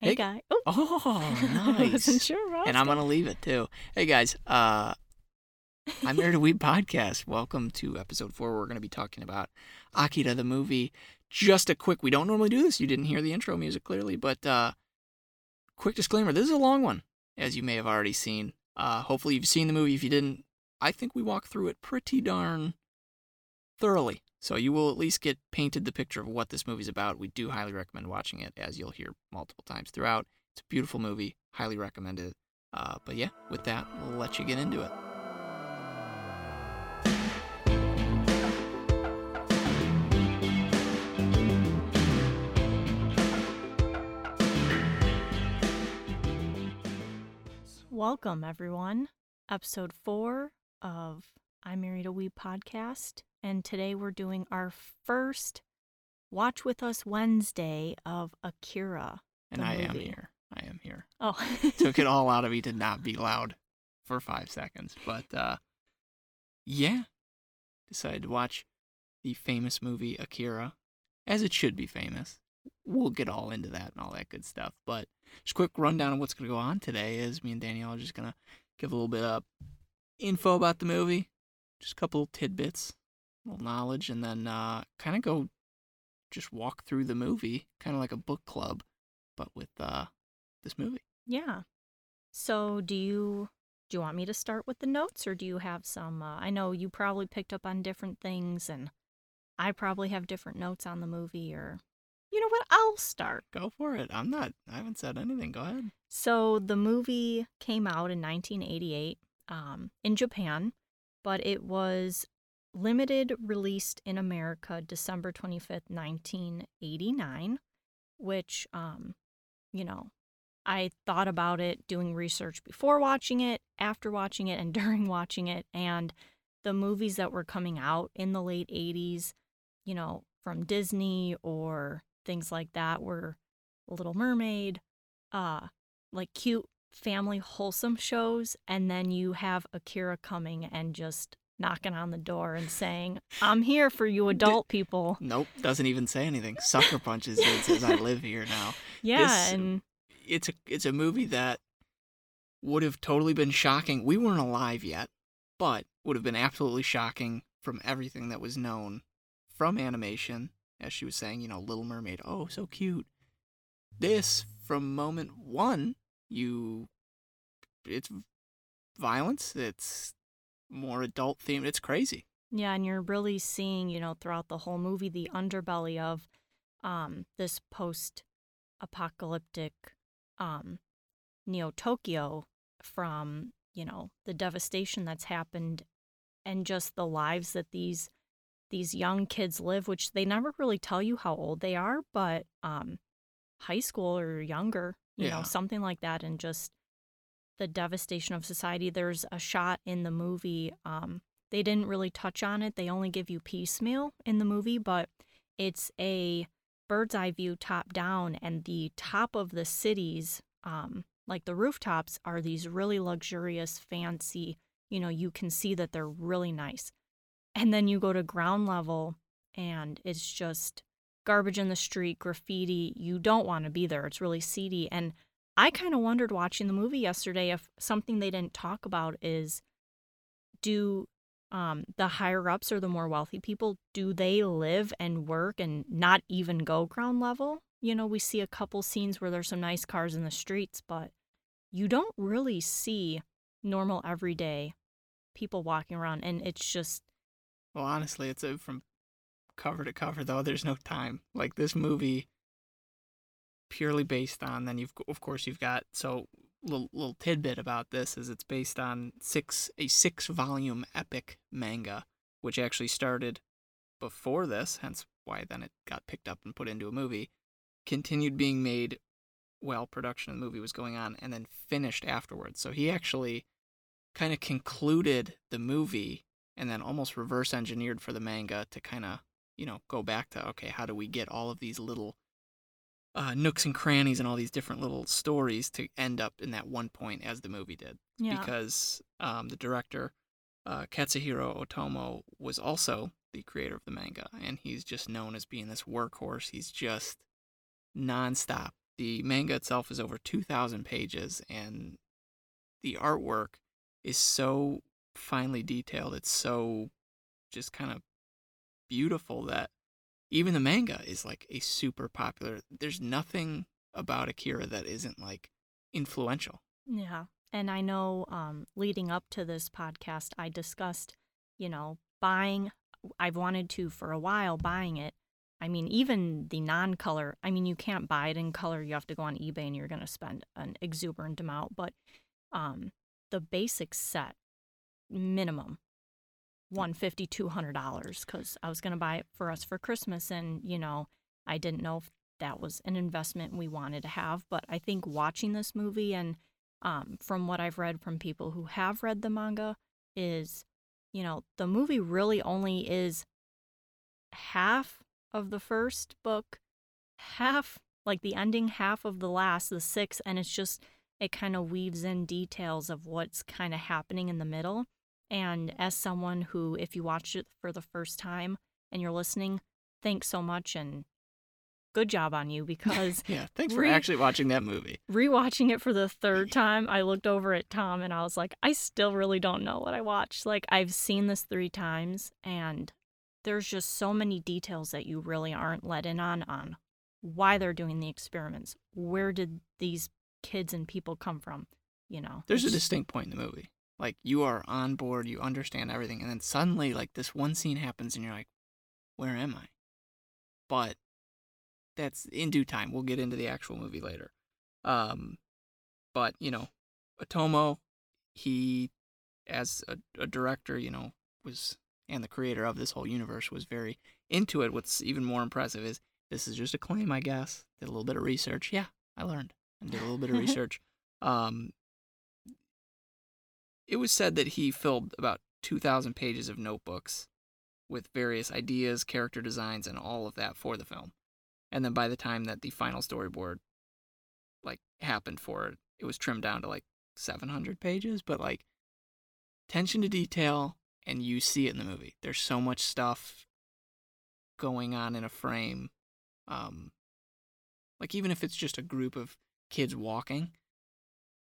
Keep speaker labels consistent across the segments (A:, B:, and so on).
A: Hey,
B: Hey.
A: guy. Oh,
B: Oh,
A: I wasn't
B: nice.
A: sure.
B: and I'm gonna leave it too. Hey guys, uh, I'm here to Weeb Podcast. Welcome to episode four. We're gonna be talking about Akira the movie. Just a quick. We don't normally do this. You didn't hear the intro music clearly, but uh, quick disclaimer: this is a long one, as you may have already seen. Uh, hopefully you've seen the movie. If you didn't, I think we walked through it pretty darn thoroughly. So you will at least get painted the picture of what this movie's about. We do highly recommend watching it, as you'll hear multiple times throughout. It's a beautiful movie. Highly recommend it. Uh, but yeah, with that, we'll let you get into it.
A: Welcome, everyone. Episode four of I Married a Weeb podcast. And today we're doing our first Watch With Us Wednesday of Akira.
B: And I am here. I am here.
A: Oh,
B: Took it all out of me to not be loud for five seconds. But uh, yeah, decided to watch the famous movie Akira, as it should be famous. We'll get all into that and all that good stuff. But just quick rundown of what's going to go on today is me and Danielle are just going to give a little bit of info about the movie, just a couple tidbits, little knowledge, and then uh, kind of go just walk through the movie, kind of like a book club, but with uh, this movie.
A: yeah. So, do you do you want me to start with the notes, or do you have some? Uh, I know you probably picked up on different things, and I probably have different notes on the movie. Or, you know what? I'll start.
B: Go for it. I'm not. I haven't said anything. Go ahead.
A: So the movie came out in 1988 um, in Japan, but it was limited released in America December 25th, 1989, which, um, you know, I thought about it doing research before watching it, after watching it, and during watching it. And the movies that were coming out in the late 80s, you know, from Disney or things like that were Little Mermaid, uh, like cute family wholesome shows and then you have Akira coming and just knocking on the door and saying, "I'm here for you adult people."
B: Nope. Doesn't even say anything. Sucker punches it. Says I live here now.
A: Yeah,
B: This-
A: and
B: It's a. It's a movie that would have totally been shocking. We weren't alive yet, but would have been absolutely shocking from everything that was known from animation. As she was saying, you know, Little Mermaid. Oh, so cute. This from moment one, you. It's violence. It's more adult themed. It's crazy.
A: yeah, and you're really seeing, you know, throughout the whole movie the underbelly of um this post-apocalyptic um Neo Tokyo from, you know, the devastation that's happened and just the lives that these these young kids live, which they never really tell you how old they are, but um, high school or younger, you
B: Yeah.
A: know, something like that, and just the devastation of society. There's a shot in the movie. Um, they didn't really touch on it. They only give you piecemeal in the movie, but it's a bird's eye view top down, and the top of the cities, um, like the rooftops, are these really luxurious, fancy. You know, you can see that they're really nice and then you go to ground level and it's just garbage in the street, graffiti. You don't want to be there. It's really seedy. And I kind of wondered watching the movie yesterday if something they didn't talk about is do um, the higher ups or the more wealthy people, do they live and work and not even go ground level? You know, we see a couple scenes where there's some nice cars in the streets, but you don't really see normal everyday people walking around. And it's just,
B: Well, honestly, it's a, from cover to cover though. There's no time. Like this movie, purely based on. Then you've of course you've got so little little tidbit about this is it's based on six a six volume epic manga, which actually started before this. Hence why then it got picked up and put into a movie. Continued being made while production of the movie was going on, and then finished afterwards. So he actually kind of concluded the movie and then almost reverse engineered for the manga to kind of you know go back to okay how do we get all of these little uh, nooks and crannies and all these different little stories to end up in that one point as the movie did
A: yeah.
B: because um, the director uh, Katsuhiro Otomo was also the creator of the manga, and he's just known as being this workhorse. He's just nonstop the manga itself is over 2,000 pages, and the artwork is so finely detailed. It's so just kind of beautiful that even the manga is like a super popular. There's nothing about Akira that isn't like influential.
A: Yeah. And I know um, leading up to this podcast, I discussed, you know, buying. I've wanted to for a while buying it. I mean, even the non color, I mean, you can't buy it in color. You have to go on eBay and you're going to spend an exuberant amount. But um, the basic set, minimum, $150, $200, because I was going to buy it for us for Christmas. And, you know, I didn't know if that was an investment we wanted to have. But I think watching this movie and um, from what I've read from people who have read the manga is, you know, the movie really only is half of the first book, half, like the ending, half of the last, the sixth, and it's just, it kind of weaves in details of what's kind of happening in the middle. And as someone who, if you watched it for the first time and you're listening, thanks so much and good job on you because
B: yeah, thanks for re- actually watching that movie.
A: Rewatching it for the third time, I looked over at Tom and I was like, I still really don't know what I watched. Like I've seen this 3 times and there's just so many details that you really aren't let in on on why they're doing the experiments. Where did these kids and people come from, you know?
B: There's a distinct point in the movie. Like you are on board, you understand everything, and then suddenly like this one scene happens and you're like, where am I? But that's in due time. We'll get into the actual movie later. Um, but you know, Otomo, he, as a, a director, you know, was and the creator of this whole universe was very into it. What's even more impressive is this is just a claim, I guess. Did a little bit of research. Yeah, I learned and did a little bit of research. Um, it was said that he filled about 2,000 pages of notebooks with various ideas, character designs, and all of that for the film. And then by the time that the final storyboard like happened for it, it was trimmed down to like 700 pages, but like attention to detail and you see it in the movie. There's so much stuff going on in a frame. Um like even if it's just a group of kids walking,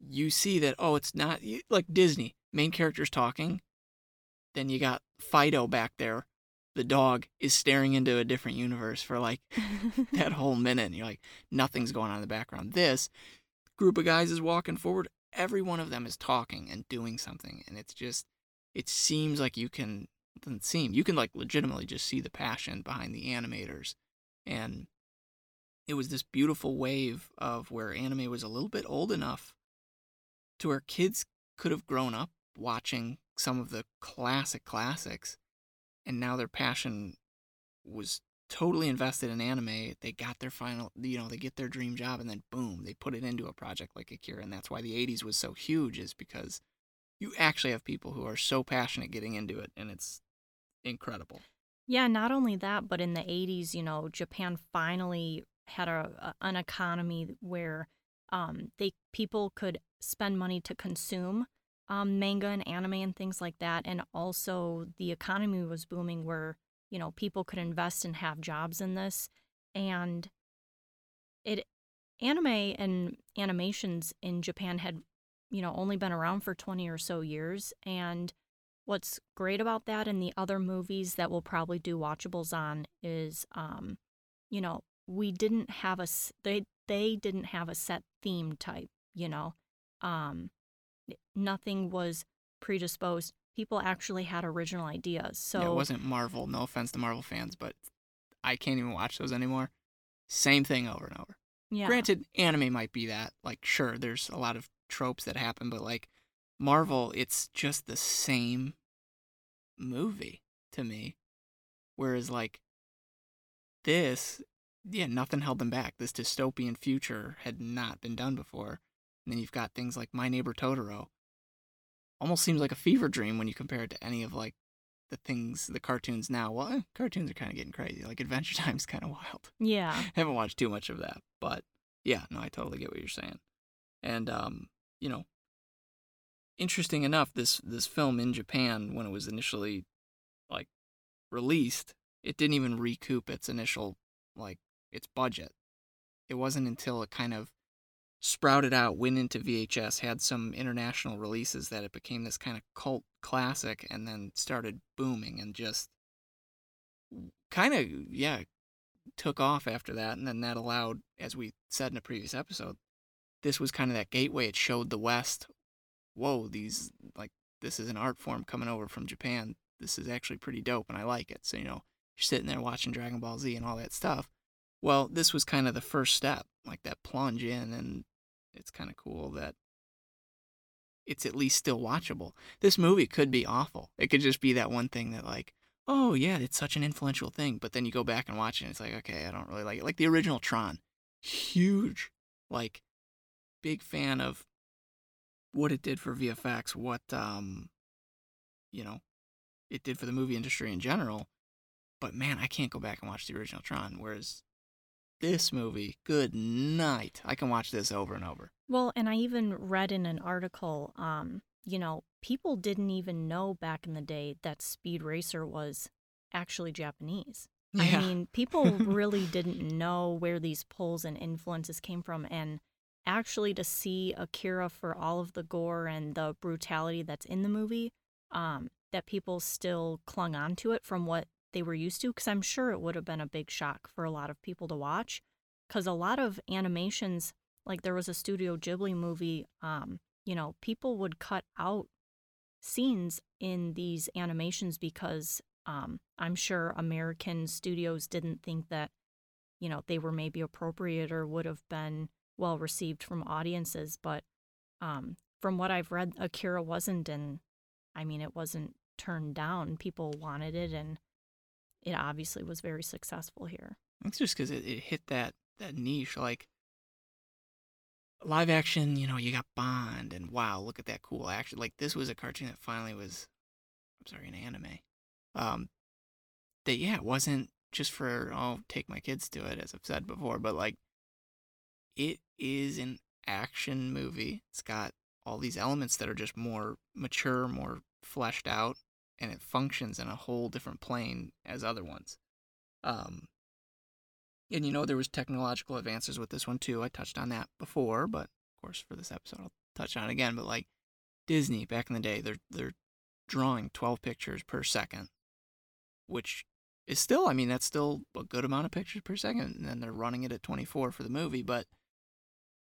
B: you see that oh, it's not like Disney. Main character's talking, then you got Fido back there. The dog is staring into a different universe for like that whole minute and you're like nothing's going on in the background. This group of guys is walking forward. Every one of them is talking and doing something and it's just it seems like you can it doesn't seem you can like legitimately just see the passion behind the animators. And it was this beautiful wave of where anime was a little bit old enough to where kids could have grown up watching some of the classic classics and now their passion was totally invested in anime. They got their final, you know, they get their dream job, and then boom, they put it into a project like Akira, and that's why the '80s was so huge, is because you actually have people who are so passionate getting into it, and it's incredible.
A: Yeah, not only that, but in the 80s, you know, Japan finally had a, a an economy where um, they people could spend money to consume um, manga and anime and things like that. And also, the economy was booming where, you know, people could invest and have jobs in this. And it, anime and animations in Japan had, you know, only been around for 20 or so years. And what's great about that and the other movies that we'll probably do watchables on is, um, you know, we didn't have a, they, they didn't have a set theme type, you know. Um, nothing was predisposed. People actually had original ideas. So
B: yeah, it wasn't Marvel. No offense to Marvel fans, but I can't even watch those anymore. Same thing over and over. Yeah. Granted, anime might be that. Like, sure, there's a lot of tropes that happen, but like Marvel, it's just the same movie to me. Whereas like this, yeah, nothing held them back. This dystopian future had not been done before. And then you've got things like My Neighbor Totoro. Almost seems like a fever dream when you compare it to any of like the things, the cartoons now. Well, eh, cartoons are kind of getting crazy. Like Adventure Time's kind of wild.
A: Yeah.
B: I haven't watched too much of that, but yeah, no, I totally get what you're saying. And um, you know, interesting enough, this this film in Japan when it was initially like released, it didn't even recoup its initial like its budget. it wasn't until it kind of sprouted out, went into VHS, had some international releases that it became this kind of cult classic and then started booming and just kind of, yeah, took off after that. And then that allowed, as we said in a previous episode, this was kind of that gateway. It showed the West, whoa, these, like, this is an art form coming over from Japan. This is actually pretty dope and I like it. So, you know, you're sitting there watching Dragon Ball Z and all that stuff. Well, this was kind of the first step, like that plunge in, and it's kind of cool that it's at least still watchable. This movie could be awful. It could just be that one thing that like, oh yeah, it's such an influential thing, but then you go back and watch it and it's like, okay, I don't really like it. Like the original Tron. Huge. Like big fan of what it did for VFX, what um you know, it did for the movie industry in general. But man, I can't go back and watch the original Tron whereas this movie, good night. I can watch this over and over.
A: Well, and I even read in an article, um, you know, people didn't even know back in the day that Speed Racer was actually Japanese.
B: Yeah.
A: I mean, people really didn't know where these pulls and influences came from. And actually, to see Akira for all of the gore and the brutality that's in the movie, um, that people still clung on to it from what they were used to because I'm sure it would have been a big shock for a lot of people to watch because a lot of animations like there was a Studio Ghibli movie um you know people would cut out scenes in these animations because um I'm sure American studios didn't think that you know they were maybe appropriate or would have been well received from audiences but um from what I've read Akira wasn't and I mean it wasn't turned down. People wanted it and it obviously was very successful here.
B: It's just because it, it hit that that niche, like live action. You know, you got Bond, and wow, look at that cool action. Like this was a cartoon that finally was, I'm sorry, an anime. Um, that yeah, it wasn't just for oh take my kids to it, as I've said before, but like it is an action movie. It's got all these elements that are just more mature, more fleshed out, and it functions in a whole different plane as other ones. Um, and you know there was technological advances with this one too. I touched on that before, but of course for this episode I'll touch on it again. But like Disney back in the day, they're they're drawing 12 pictures per second, which is still, I mean, that's still a good amount of pictures per second. And then they're running it at 24 for the movie. But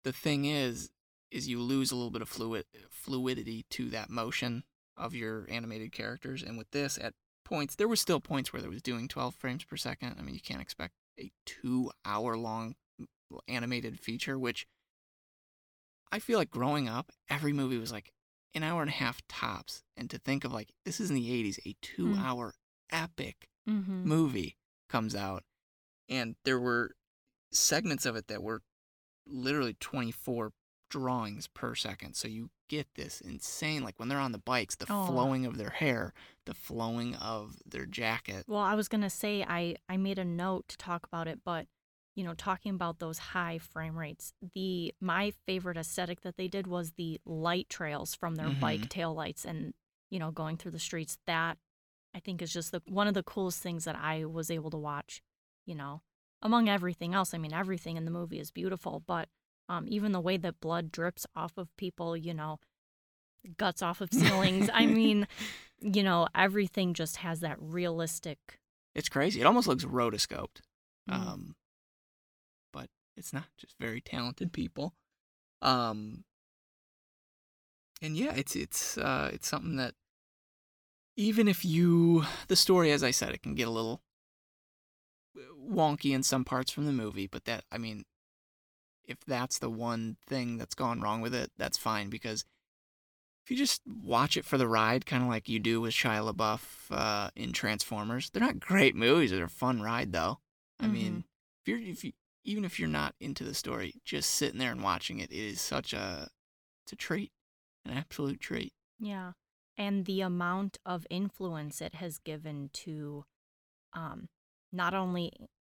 B: the thing is, is you lose a little bit of fluid fluidity to that motion of your animated characters. And with this, at points, there was still points where it was doing 12 frames per second. I mean, you can't expect a two hour long animated feature, which I feel like growing up, every movie was like an hour and a half tops. And to think of like, this is in the 80s, a two hour epic
A: Mm-hmm.
B: movie comes out. And there were segments of it that were literally 24 drawings per second. So you get this insane, like when they're on the bikes, the
A: Oh.
B: flowing of their hair, the flowing of their jacket.
A: Well, I was gonna say I I made a note to talk about it, but you know, talking about those high frame rates, the my favorite aesthetic that they did was the light trails from their bike
B: Mhm.
A: tail lights and you know going through the streets. That I think is just the one of the coolest things that I was able to watch. You know, among everything else, I mean, everything in the movie is beautiful, but um, even the way that blood drips off of people, you know, guts off of ceilings. I mean, you know, everything just has that realistic.
B: It's crazy. It almost looks rotoscoped.
A: Mm.
B: Um, but it's not. Just very talented people. Um, and yeah, it's it's uh, it's something that even if you the story, as I said, it can get a little wonky in some parts from the movie, but that I mean, if that's the one thing that's gone wrong with it, that's fine because if you just watch it for the ride, kind of like you do with Shia LaBeouf uh, in Transformers, they're not great movies. They're a fun ride, though. I mean, if you're if you even if you're not into the story, just sitting there and watching it, it is such a it's a treat, an absolute treat.
A: Yeah. And the amount of influence it has given to um, not only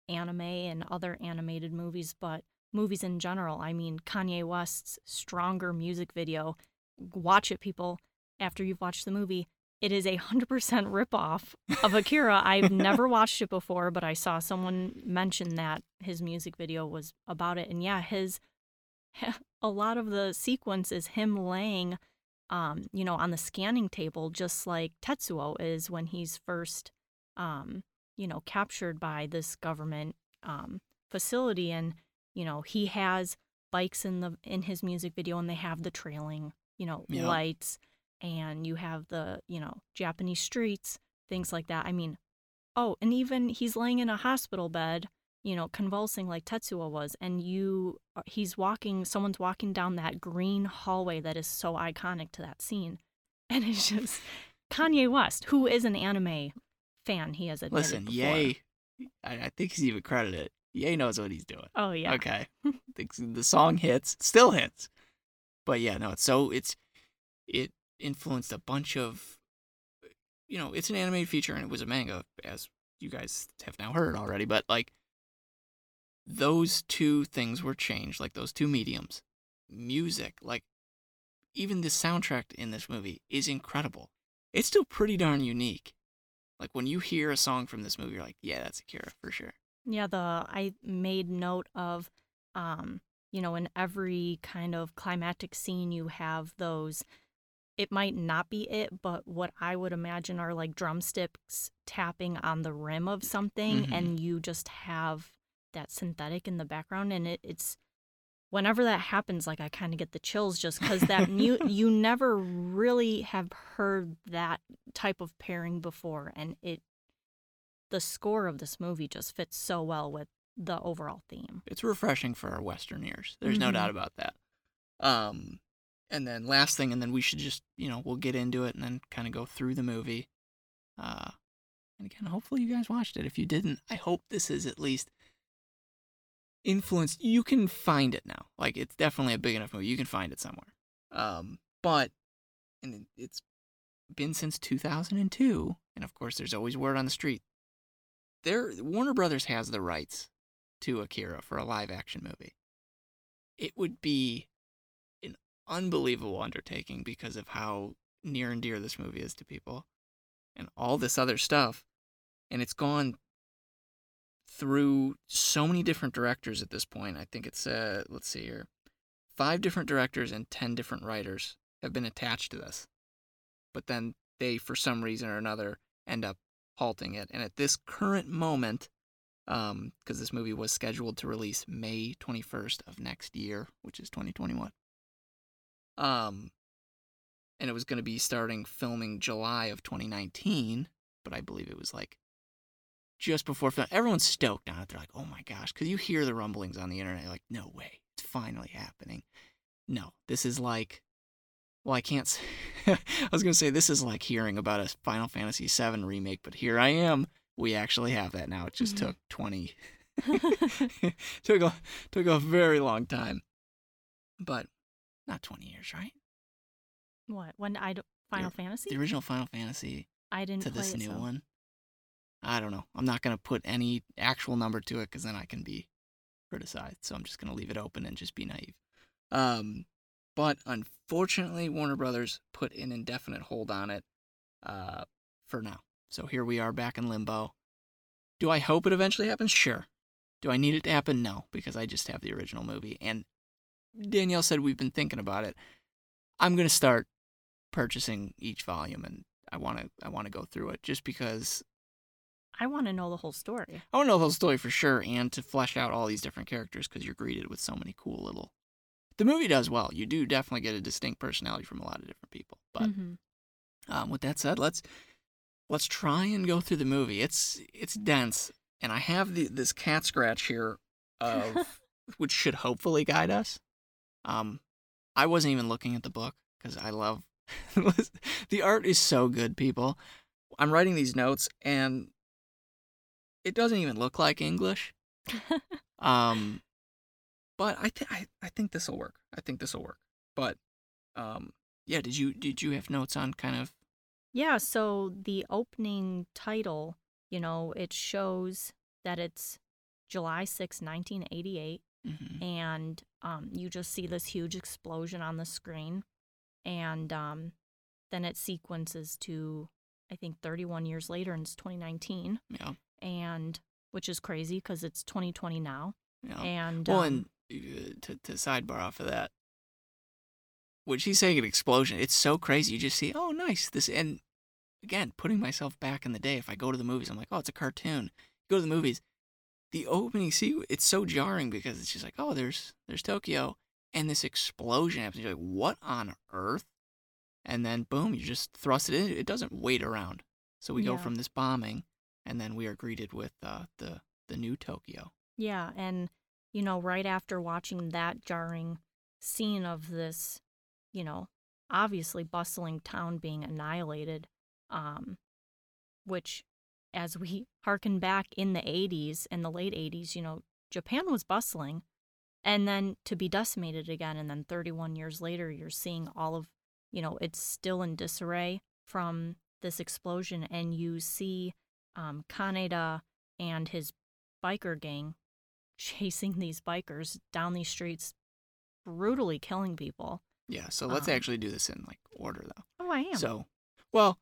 A: anime and other animated movies, but movies in general. I mean, Kanye West's Stronger music video, watch it, people, after you've watched the movie. it is a 100% ripoff of Akira. I've never watched it before, but I saw someone mention that his music video was about it. And yeah, his a lot of the sequence is him laying um, you know, on the scanning table just like Tetsuo is when he's first um, you know, captured by this government um facility and you know, he has bikes in the in his music video and they have the trailing, you know,
B: Yep.
A: lights and you have the, you know, Japanese streets, things like that. I mean, oh, and even he's laying in a hospital bed, you know, convulsing like Tetsuo was, and you, uh, he's walking, someone's walking down that green hallway that is so iconic to that scene. And it's just Kanye West, who is an anime fan, he has admitted.
B: Listen,
A: before.
B: Ye, I, I think he's even credited. Ye knows what he's doing.
A: Oh, yeah.
B: Okay. the, the song hits, still hits. But yeah, no, it's so it's it influenced a bunch of you know, it's an animated feature and it was a manga as you guys have now heard already, but like those two things were changed, like those two mediums. Music, like even the soundtrack in this movie is incredible. It's still pretty darn unique. Like when you hear a song from this movie, you're like, yeah, that's Akira for sure.
A: Yeah, the I made note of um, you know, in every kind of climactic scene you have those it might not be it, but what I would imagine are like drumsticks tapping on the rim of something
B: Mhm.
A: and you just have that synthetic in the background and it, it's whenever that happens like I kind of get the chills just cuz that mu- you never really have heard that type of pairing before and it the score of this movie just fits so well with the overall theme.
B: it's refreshing for our western ears. There's no
A: Mhm.
B: doubt about that. Um and then last thing and then we should just you know we'll get into it and then kind of go through the movie. Uh and again hopefully you guys watched it. If you didn't i hope this is at least influenced you can find it now. Like it's definitely a big enough movie. You can find it somewhere. Um but and it's been since 2002 and of course there's always word on the street there warner brothers has the rights to Akira for a live action movie. It would be an unbelievable undertaking because of how near and dear this movie is to people and all this other stuff. And it's gone through so many different directors at this point. I think it's, uh, let's see here, five different directors and 10 different writers have been attached to this. But then they, for some reason or another, end up halting it. And at this current moment, um because this movie was scheduled to release May 21st of next year, which is 2021. Um and it was going to be starting filming July of 2019, but I believe it was like just before film. Everyone's stoked on it. They're like, "Oh my gosh," cuz you hear the rumblings on the internet like, "No way. It's finally happening." No, this is like well, I can't say, I was going to say this is like hearing about a Final Fantasy VII remake, but here I am we actually have that now. It just
A: Mhm.
B: took 20 took a took a very long time. But not 20 years, right?
A: what? When I Final Fantasy?
B: The original Final Fantasy
A: I didn't
B: to this new
A: so-
B: one. I don't know. I'm not going to put any actual number to it cuz then I can be criticized. So I'm just going to leave it open and just be naive. Um but unfortunately Warner Brothers put an indefinite hold on it uh for now. So here we are back in limbo. Do I hope it eventually happens? Sure. Do I need it to happen? No, because I just have the original movie. And Danielle said we've been thinking about it. I'm gonna start purchasing each volume, and I want to I want to go through it just because
A: I want to know the whole story.
B: I want to know the whole story for sure, and to flesh out all these different characters because you're greeted with so many cool little. The movie does well. You do definitely get a distinct personality from a lot of different people. But
A: Mhm.
B: um, with that said, let's let's try and go through the movie. It's it's dense, and I have the, this cat scratch here of which should hopefully guide us. Um, I wasn't even looking at the book because I love the art is so good. People, I'm writing these notes and it doesn't even look like English. Um, but I think I I think this will work. I think this will work. But um, yeah. Did you did you have notes on kind of
A: Yeah, so the opening title, you know, it shows that it's July 6, 1988,
B: mhm.
A: and um, you just see this huge explosion on the screen. And um, then it sequences to I think 31 years later, and it's 2019,
B: Yeah.
A: and which is crazy because it's 2020 now.
B: Yeah.
A: And
B: well,
A: um,
B: and to to sidebar off of that, when she's saying an explosion, it's so crazy. You just see, oh, nice. This and again, putting myself back in the day. If I go to the movies, I'm like, oh, it's a cartoon. go to the movies, the opening scene, it's so jarring because it's just like, oh, there's there's Tokyo, and this explosion happens. You're like, what on earth? And then boom, you just thrust it in. It doesn't wait around. So we go from this bombing, and then we are greeted with uh, the the new Tokyo.
A: Yeah, and you know, right after watching that jarring scene of this, you know, obviously bustling town being annihilated, um, which as we harken back in the 80s and the late 80s, you know, Japan was bustling and then to be decimated again and then 31 years later you're seeing all of, you know, it's still in disarray from this explosion and you see um, Kaneda and his biker gang chasing these bikers down these streets, brutally killing people.
B: Yeah, so let's
A: Um,
B: actually do this in like order though.
A: Oh, I am.
B: So, well,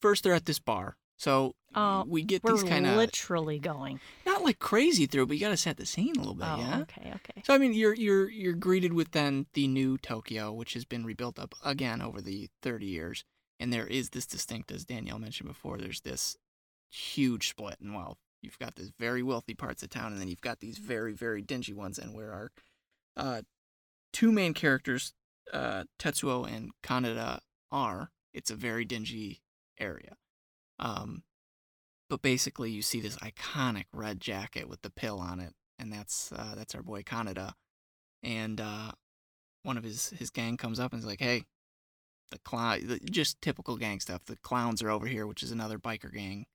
B: first they're at this bar. So
A: Oh,
B: we get these kind of
A: literally going.
B: not like crazy through, but you got to set the scene a little bit,
A: oh,
B: yeah.
A: okay, okay.
B: So I mean, you're you're you're greeted with then the new Tokyo, which has been rebuilt up again over the 30 years, and there is this distinct, as Danielle mentioned before, there's this huge split in wealth. You've got these very wealthy parts of town, and then you've got these very very dingy ones, and where our uh, two main characters, uh, Tetsuo and Kaneda, are, it's a very dingy area. Um, but basically, you see this iconic red jacket with the pill on it, and that's uh, that's our boy Kaneda. And uh, one of his his gang comes up and is like, "Hey, the clown, the, just typical gang stuff. The clowns are over here, which is another biker gang.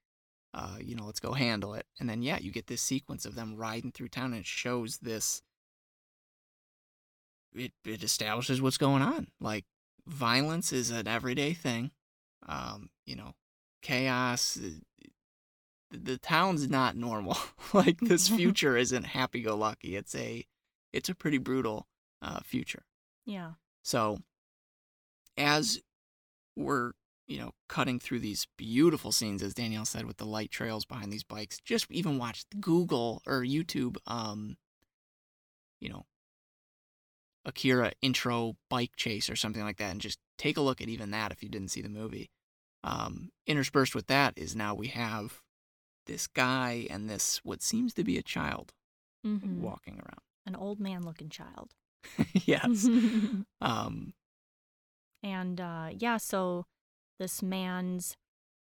B: Uh, you know, let's go handle it." And then yeah, you get this sequence of them riding through town, and it shows this. It it establishes what's going on. Like violence is an everyday thing. Um, you know, chaos. uh, The, the town's not normal. like this future isn't happy go lucky. It's a it's a pretty brutal uh, future.
A: Yeah.
B: So as we're, you know, cutting through these beautiful scenes, as Danielle said, with the light trails behind these bikes, just even watch Google or YouTube, um, you know, Akira intro bike chase or something like that, and just take a look at even that if you didn't see the movie. Um, interspersed with that is now we have this guy and this what seems to be a child
A: hmm
B: walking around.
A: An old man looking child.
B: yes. um,
A: and uh, yeah, so this man's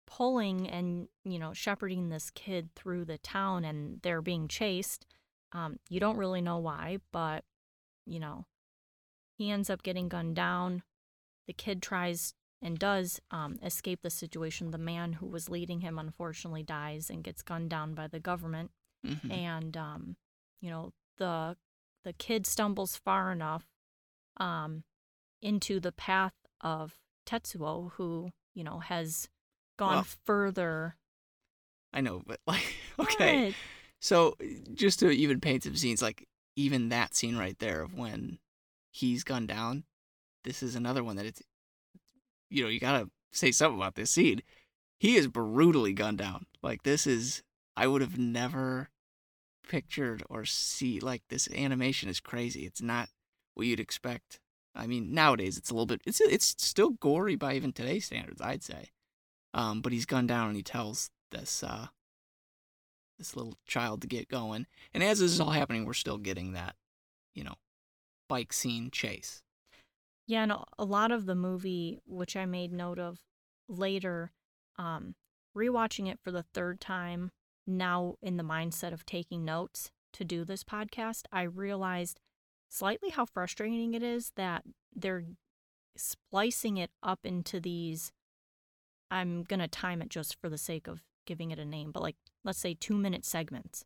A: pulling and, you know, shepherding this kid through the town and they're being chased. Um, you don't really know why, but, you know, he ends up getting gunned down. The kid tries and does um, escape the situation. The man who was leading him unfortunately dies and gets gunned down by the government.
B: mhm.
A: and um, you know the the kid stumbles far enough um, into the path of Tetsuo, who you know has gone
B: Well,
A: further.
B: I know, but like, okay.
A: What?
B: So just to even paint some scenes, like even that scene right there of when he's gunned down, this is another one that it's, you know, you gotta say something about this scene. He is brutally gunned down. Like this is, I would have never pictured or see like this animation is crazy. It's not what you'd expect. I mean, nowadays it's a little bit, it's it's still gory by even today's standards, I'd say. Um, but he's gunned down and he tells this uh this little child to get going. And as this is all happening, we're still getting that, you know, bike scene chase.
A: Yeah, and a- lot of the movie, which I made note of later, um, rewatching it for the third time, now in the mindset of taking notes to do this podcast, I realized slightly how frustrating it is that they're splicing it up into these. I'm going to time it just for the sake of giving it a name, but like, let's say two minute segments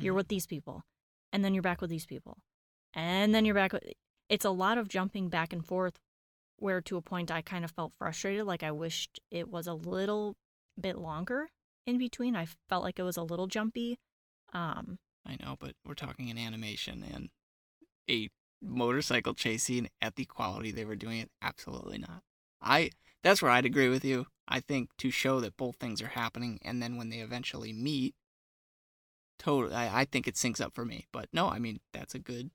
A: you're with these people and then you're back with these people and then you're back with it's a lot of jumping back and forth where to a point i kind of felt frustrated like i wished it was a little bit longer in between i felt like it was a little jumpy um
B: I know, but we're talking an animation and a motorcycle chase scene at the quality they were doing it. Absolutely not. I that's where I'd agree with you. I think to show that both things are happening, and then when they eventually meet, totally, I, I think it syncs up for me. But no, I mean that's a good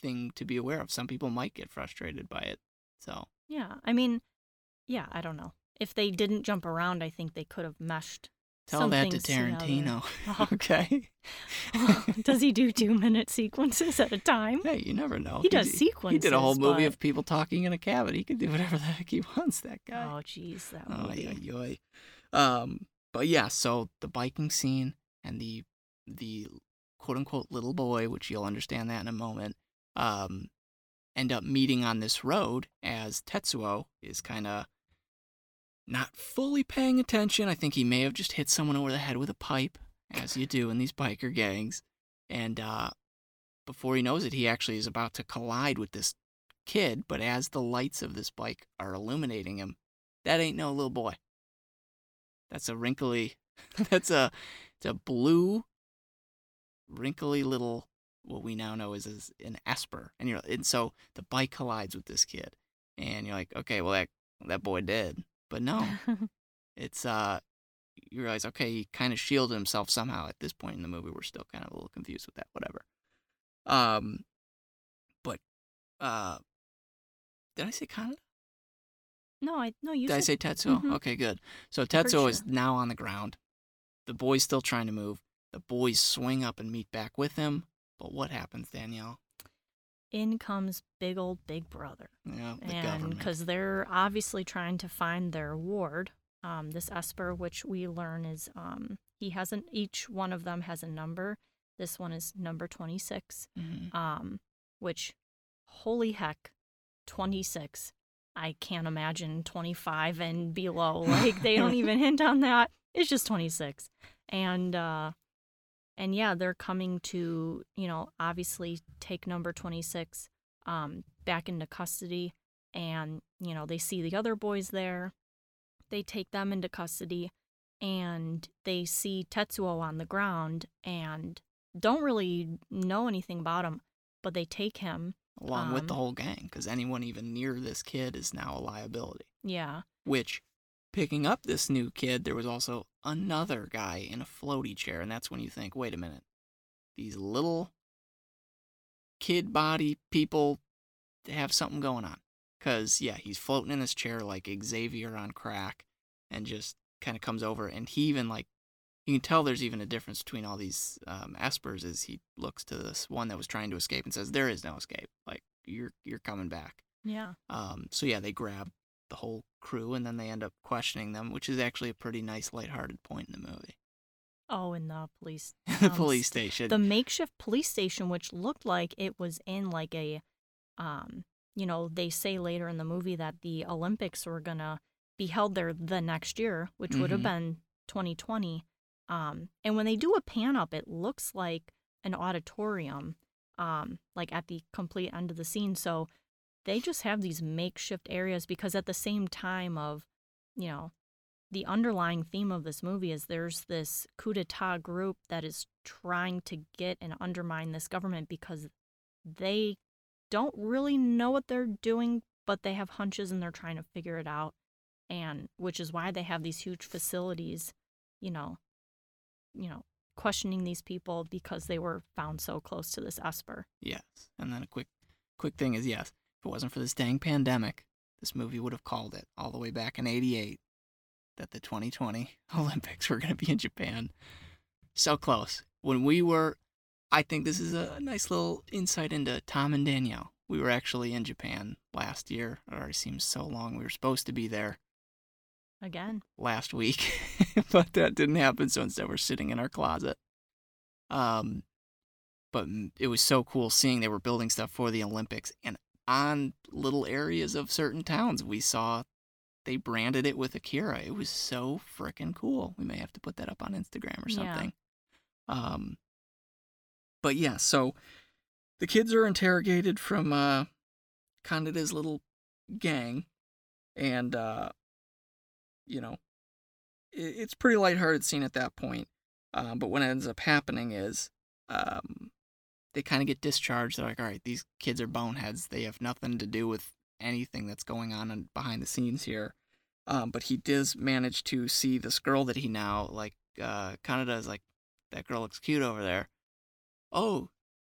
B: thing to be aware of. Some people might get frustrated by it. So
A: Yeah, I mean, yeah, I don't know. If they didn't jump around, I think they could have meshed.
B: Tell that to. Tarantino. Okay.
A: Does he do two minute sequences at a time?
B: Hey, you never know.
A: He does sequences.
B: He did a whole movie
A: but-
B: of people talking in a cabin. He can do whatever the heck he wants. That guy.
A: Oh, jeez, that
B: Oh,
A: movie.
B: yoy. Um, but yeah, so the biking scene and the the quote unquote little boy, which you'll understand that in a moment, um, end up meeting on this road as Tetsuo is kind of not fully paying attention. I think he may have just hit someone over the head with a pipe, as you do in these biker gangs. And uh, before he knows it, he actually is about to collide with this kid. But as the lights of this bike are illuminating him, that ain't no little boy. That's a wrinkly. That's a. It's a blue, wrinkly little. What we now know is, is an Esper, and you're and so the bike collides with this kid, and you're like, okay, well that that boy did, but no, it's uh, you realize, okay, he kind of shielded himself somehow at this point in the movie. We're still kind of a little confused with that, whatever. Um, but uh, did I say Kaneda?
A: no, I no you
B: Did I say Tetsuo?
A: Mhm.
B: Okay, good. So Tetsuo is now on the ground. The boy's still trying to move. The boys swing up and meet back with him. But what happens, Danielle?
A: In comes big old Big Brother,
B: Yeah, the
A: and because they're obviously trying to find their ward, um, this Esper, which we learn is um, he hasn't. Each one of them has a number. This one is number twenty six.
B: Mhm.
A: um, which, holy heck, 26. I can't imagine 25 and below. Like, they don't even hint on that. It's just 26. And, uh, and yeah, they're coming to, you know, obviously take number 26 um, back into custody. And, you know, they see the other boys there. They take them into custody and they see Tetsuo on the ground and don't really know anything about him, but they take him.
B: Along with the
A: um,
B: whole gang, because anyone even near this kid is now a liability.
A: Yeah.
B: Which, picking up this new kid, there was also another guy in a floaty chair. And that's when you think, wait a minute. These little kid body people have something going on. Because, yeah, he's floating in his chair like Xavier on crack and just kind of comes over. And he even, like, you can tell there's even a difference between all these um, espers as he looks to this one that was trying to escape and says, there is no escape. Like, you're, you're coming back.
A: Yeah.
B: Um, so yeah, they grab the whole crew and then they end up questioning them, which is actually a pretty nice, lighthearted point in the movie.
A: Oh, in the police.
B: the
A: um,
B: police station.
A: The makeshift police station, which looked like it was in like a, um, you know, they say later in the movie that the Olympics were gonna be held there the next year, which would have
B: Mhm.
A: been 2020. Um, and when they do a pan up, it looks like an auditorium, um, like at the complete end of the scene. So they just have these makeshift areas because at the same time of, you know, the underlying theme of this movie is there's this coup d'etat group that is trying to get and undermine this government because they don't really know what they're doing, but they have hunches and they're trying to figure it out. And which is why they have these huge facilities, you know, you know, questioning these people because they were found so close to this Esper.
B: yes. And then a quick, quick thing is yes, if it wasn't for this dang pandemic, this movie would have called it all the way back in '88 that the 2020 Olympics were going to be in Japan. So close. When we were, I think this is a nice little insight into Tom and Danielle. We were actually in Japan last year. It already seems so long. We were supposed to be there.
A: Again,
B: last week, but that didn't happen. So instead, we're sitting in our closet. Um, but it was so cool seeing they were building stuff for the Olympics, and on little areas of certain towns, we saw they branded it with Akira. It was so freaking cool. We may have to put that up on Instagram or something. Yeah. Um, but yeah, so the kids are interrogated from uh, Kaneda's little gang, and uh, you know, it's pretty lighthearted scene at that point. Um, but what ends up happening is um, they kind of get discharged. They're like, all right, these kids are boneheads. They have nothing to do with anything that's going on behind the scenes here. Um, but he does manage to see this girl that he now like. Uh, Kaneda is like, that girl looks cute over there. Oh,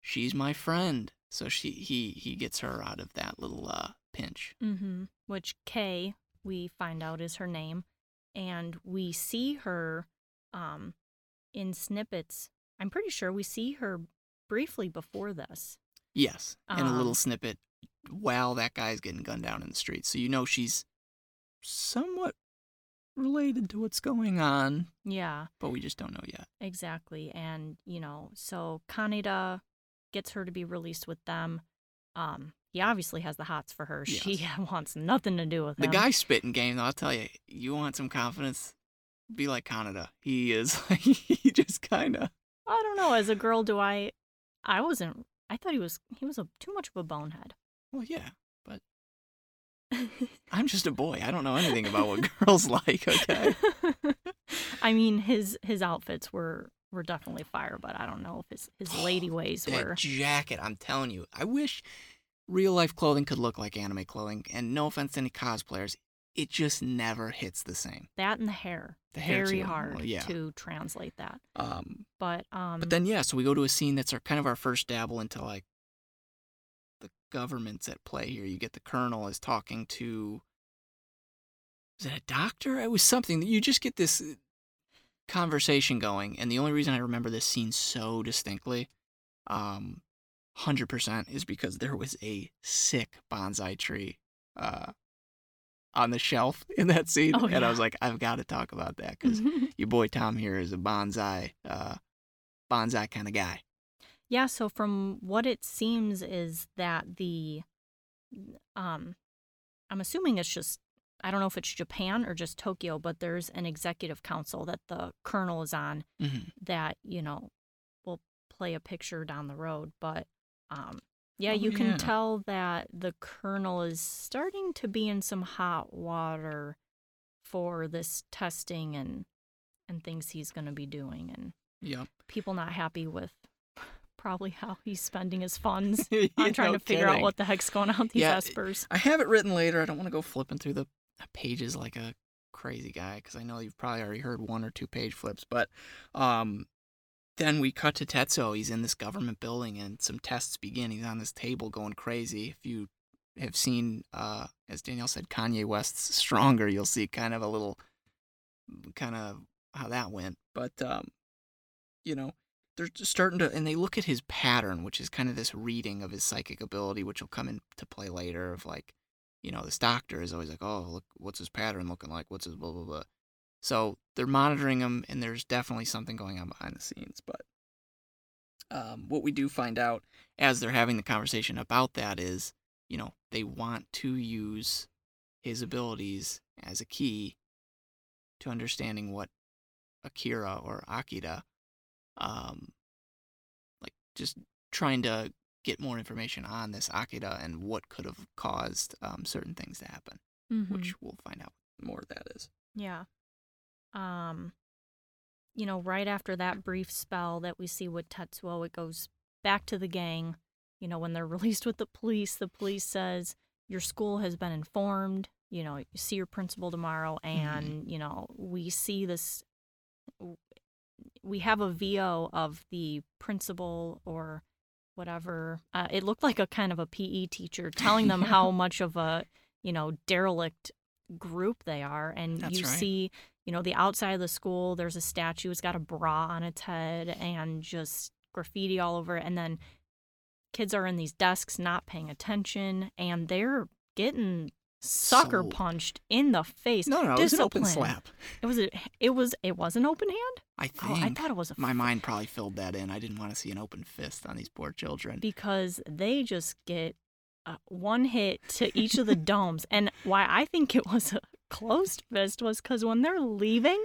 B: she's my friend. So she he he gets her out of that little uh pinch.
A: Mm-hmm. Which Kei, we find out is her name, and we see her um, in snippets. I'm pretty sure we see her briefly before this.
B: Yes, and a little
A: Um,
B: snippet while that guy's getting gunned down in the street. So you know she's somewhat related to what's going on,
A: Yeah,
B: but we just don't know yet.
A: exactly. And you know, so Kaneda gets her to be released with them. Um, he obviously has the hots for her. She wants nothing to do with
B: The
A: him.
B: guy spitting game, though, I'll tell you, you want some confidence? Be like Kaneda. He is. he just kind of.
A: I don't know. As a girl, do I? I wasn't. I thought he was. He was a too much of a bonehead.
B: Well, yeah, but I'm just a boy. I don't know anything about what girls like. Okay.
A: I mean, his his outfits were were definitely fire, but I don't know if his his oh, lady ways were.
B: jacket, I'm telling you, I wish real life clothing could look like anime clothing. And no offense to any cosplayers, it just never hits the same.
A: That and the hair.
B: The hair
A: very
B: too.
A: hard
B: Well, yeah.
A: to translate that.
B: Um,
A: But um.
B: but then yeah, so we go to a scene that's our kind of our first dabble into like the government's at play here. You get the colonel is talking to. Is it a doctor? It was something that you just get this uh, conversation going, and the only reason I remember this scene so distinctly, um, hundred percent, is because there was a sick bonsai tree, uh, on the shelf in that scene,
A: Oh,
B: and I was like, I've got to talk about that because your boy Tom here is a bonsai, uh, bonsai kind of guy.
A: Yeah, so from what it seems is that the um I'm assuming it's just I don't know if it's Japan or just Tokyo, but there's an executive council that the colonel is on
B: Mm-hmm.
A: that, you know, will play a picture down the road, but um yeah,
B: Oh,
A: you can
B: yeah.
A: tell that the colonel is starting to be in some hot water for this testing and and things he's going to be doing and
B: yeah.
A: people not happy with probably how he's spending his funds on trying
B: no
A: to figure out what the heck's going on with these
B: Yeah,
A: espers.
B: I have it written later. I don't want to go flipping through the pages like a crazy guy because I know you've probably already heard one or two page flips. But um, then we cut to Tetsuo. He's in this government building and some tests begin. He's on this table going crazy. If you have seen, uh, as Danielle said, Kanye West's Stronger, you'll see kind of a little, kind of how that went. But, um, you know, they're starting to, and they look at his pattern, which is kind of this reading of his psychic ability, which will come into play later. Of like, you know, this doctor is always like, oh, look, what's his pattern looking like? What's his blah blah blah. So they're monitoring him, and there's definitely something going on behind the scenes. But um, what we do find out as they're having the conversation about that is, you know, they want to use his abilities as a key to understanding what Akira or Akira, um, like just trying to get more information on this Akira and what could have caused um, certain things to happen,
A: Mhm.
B: which we'll find out more what that is.
A: Yeah. Um, you know, right after that brief spell that we see with Tetsuo, it goes back to the gang. You know, when they're released with the police, the police says, Your school has been informed. You know, you see your principal tomorrow. And, you know, we see this. We have a VO of the principal or whatever. Uh, it looked like a kind of a PE teacher telling them
B: Yeah.
A: how much of a, you know, derelict group they are. And
B: That's
A: you
B: right.
A: see, you know, the outside of the school, there's a statue. It's got a bra on its head and just graffiti all over it. And then kids are in these desks not paying attention and they're getting sucker
B: Sold.
A: punched in the face.
B: No, no, no, it was an open slap.
A: It was a, it was it was an open hand?
B: I think.
A: Oh, I thought it was a
B: my mind probably filled that in. I didn't want to see an open fist on these poor children.
A: because they just get uh, one hit to each of the domes. And why I think it was a closed fist was because when they're leaving,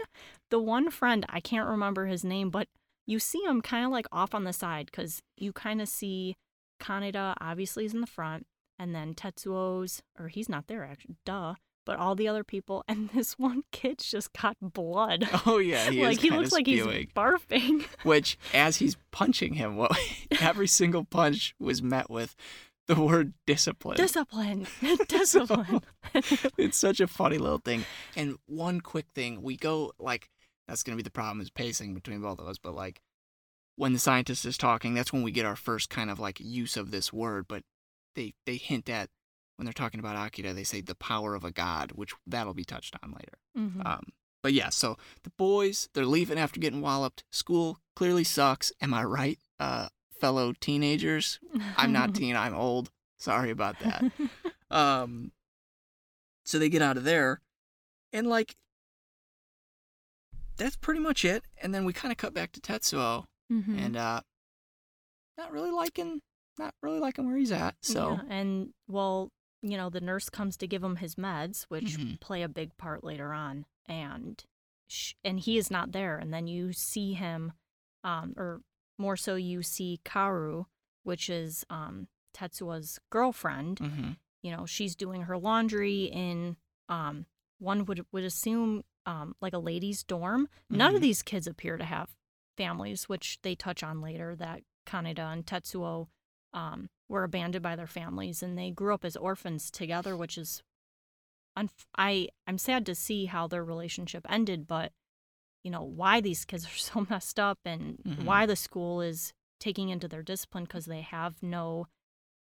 A: the one friend, I can't remember his name, but you see him kind of like off on the side because you kind of see Kaneda obviously is in the front, and then Tetsuo's, or he's not there actually, duh. But all the other people, and this one kid's just got blood.
B: Oh yeah, he
A: like he looks like
B: spewing.
A: he's barfing.
B: Which, as he's punching him, what every single punch was met with the word discipline.
A: Discipline. Discipline.
B: it's such a funny little thing. And one quick thing, we go like that's gonna be the problem is pacing between both of us, but like when the scientist is talking, that's when we get our first kind of like use of this word, but they they hint at when they're talking about Akira, they say the power of a god, which that'll be touched on later.
A: Mhm.
B: Um, but yeah, so the boys they're leaving after getting walloped. School clearly sucks. Am I right, uh, fellow teenagers? I'm not teen. I'm old. Sorry about that. Um, so they get out of there, and like that's pretty much it. And then we kind of cut back to Tetsuo,
A: Mhm.
B: and uh, not really liking, not really liking where he's at. So
A: Yeah, and well, you know, the nurse comes to give him his meds, which
B: Mhm.
A: play a big part later on, and sh- and he is not there. And then you see him, um, or more so, you see Kaoru, which is um Tetsuo's girlfriend.
B: mhm.
A: You know, she's doing her laundry in um one would would assume um like a ladies' dorm. None
B: Mhm.
A: of these kids appear to have families, which they touch on later. That Kaneda and Tetsuo um, were abandoned by their families and they grew up as orphans together, which is unf- I I'm sad to see how their relationship ended, but you know why these kids are so messed up and
B: Mhm.
A: why the school is taking into their discipline because they have no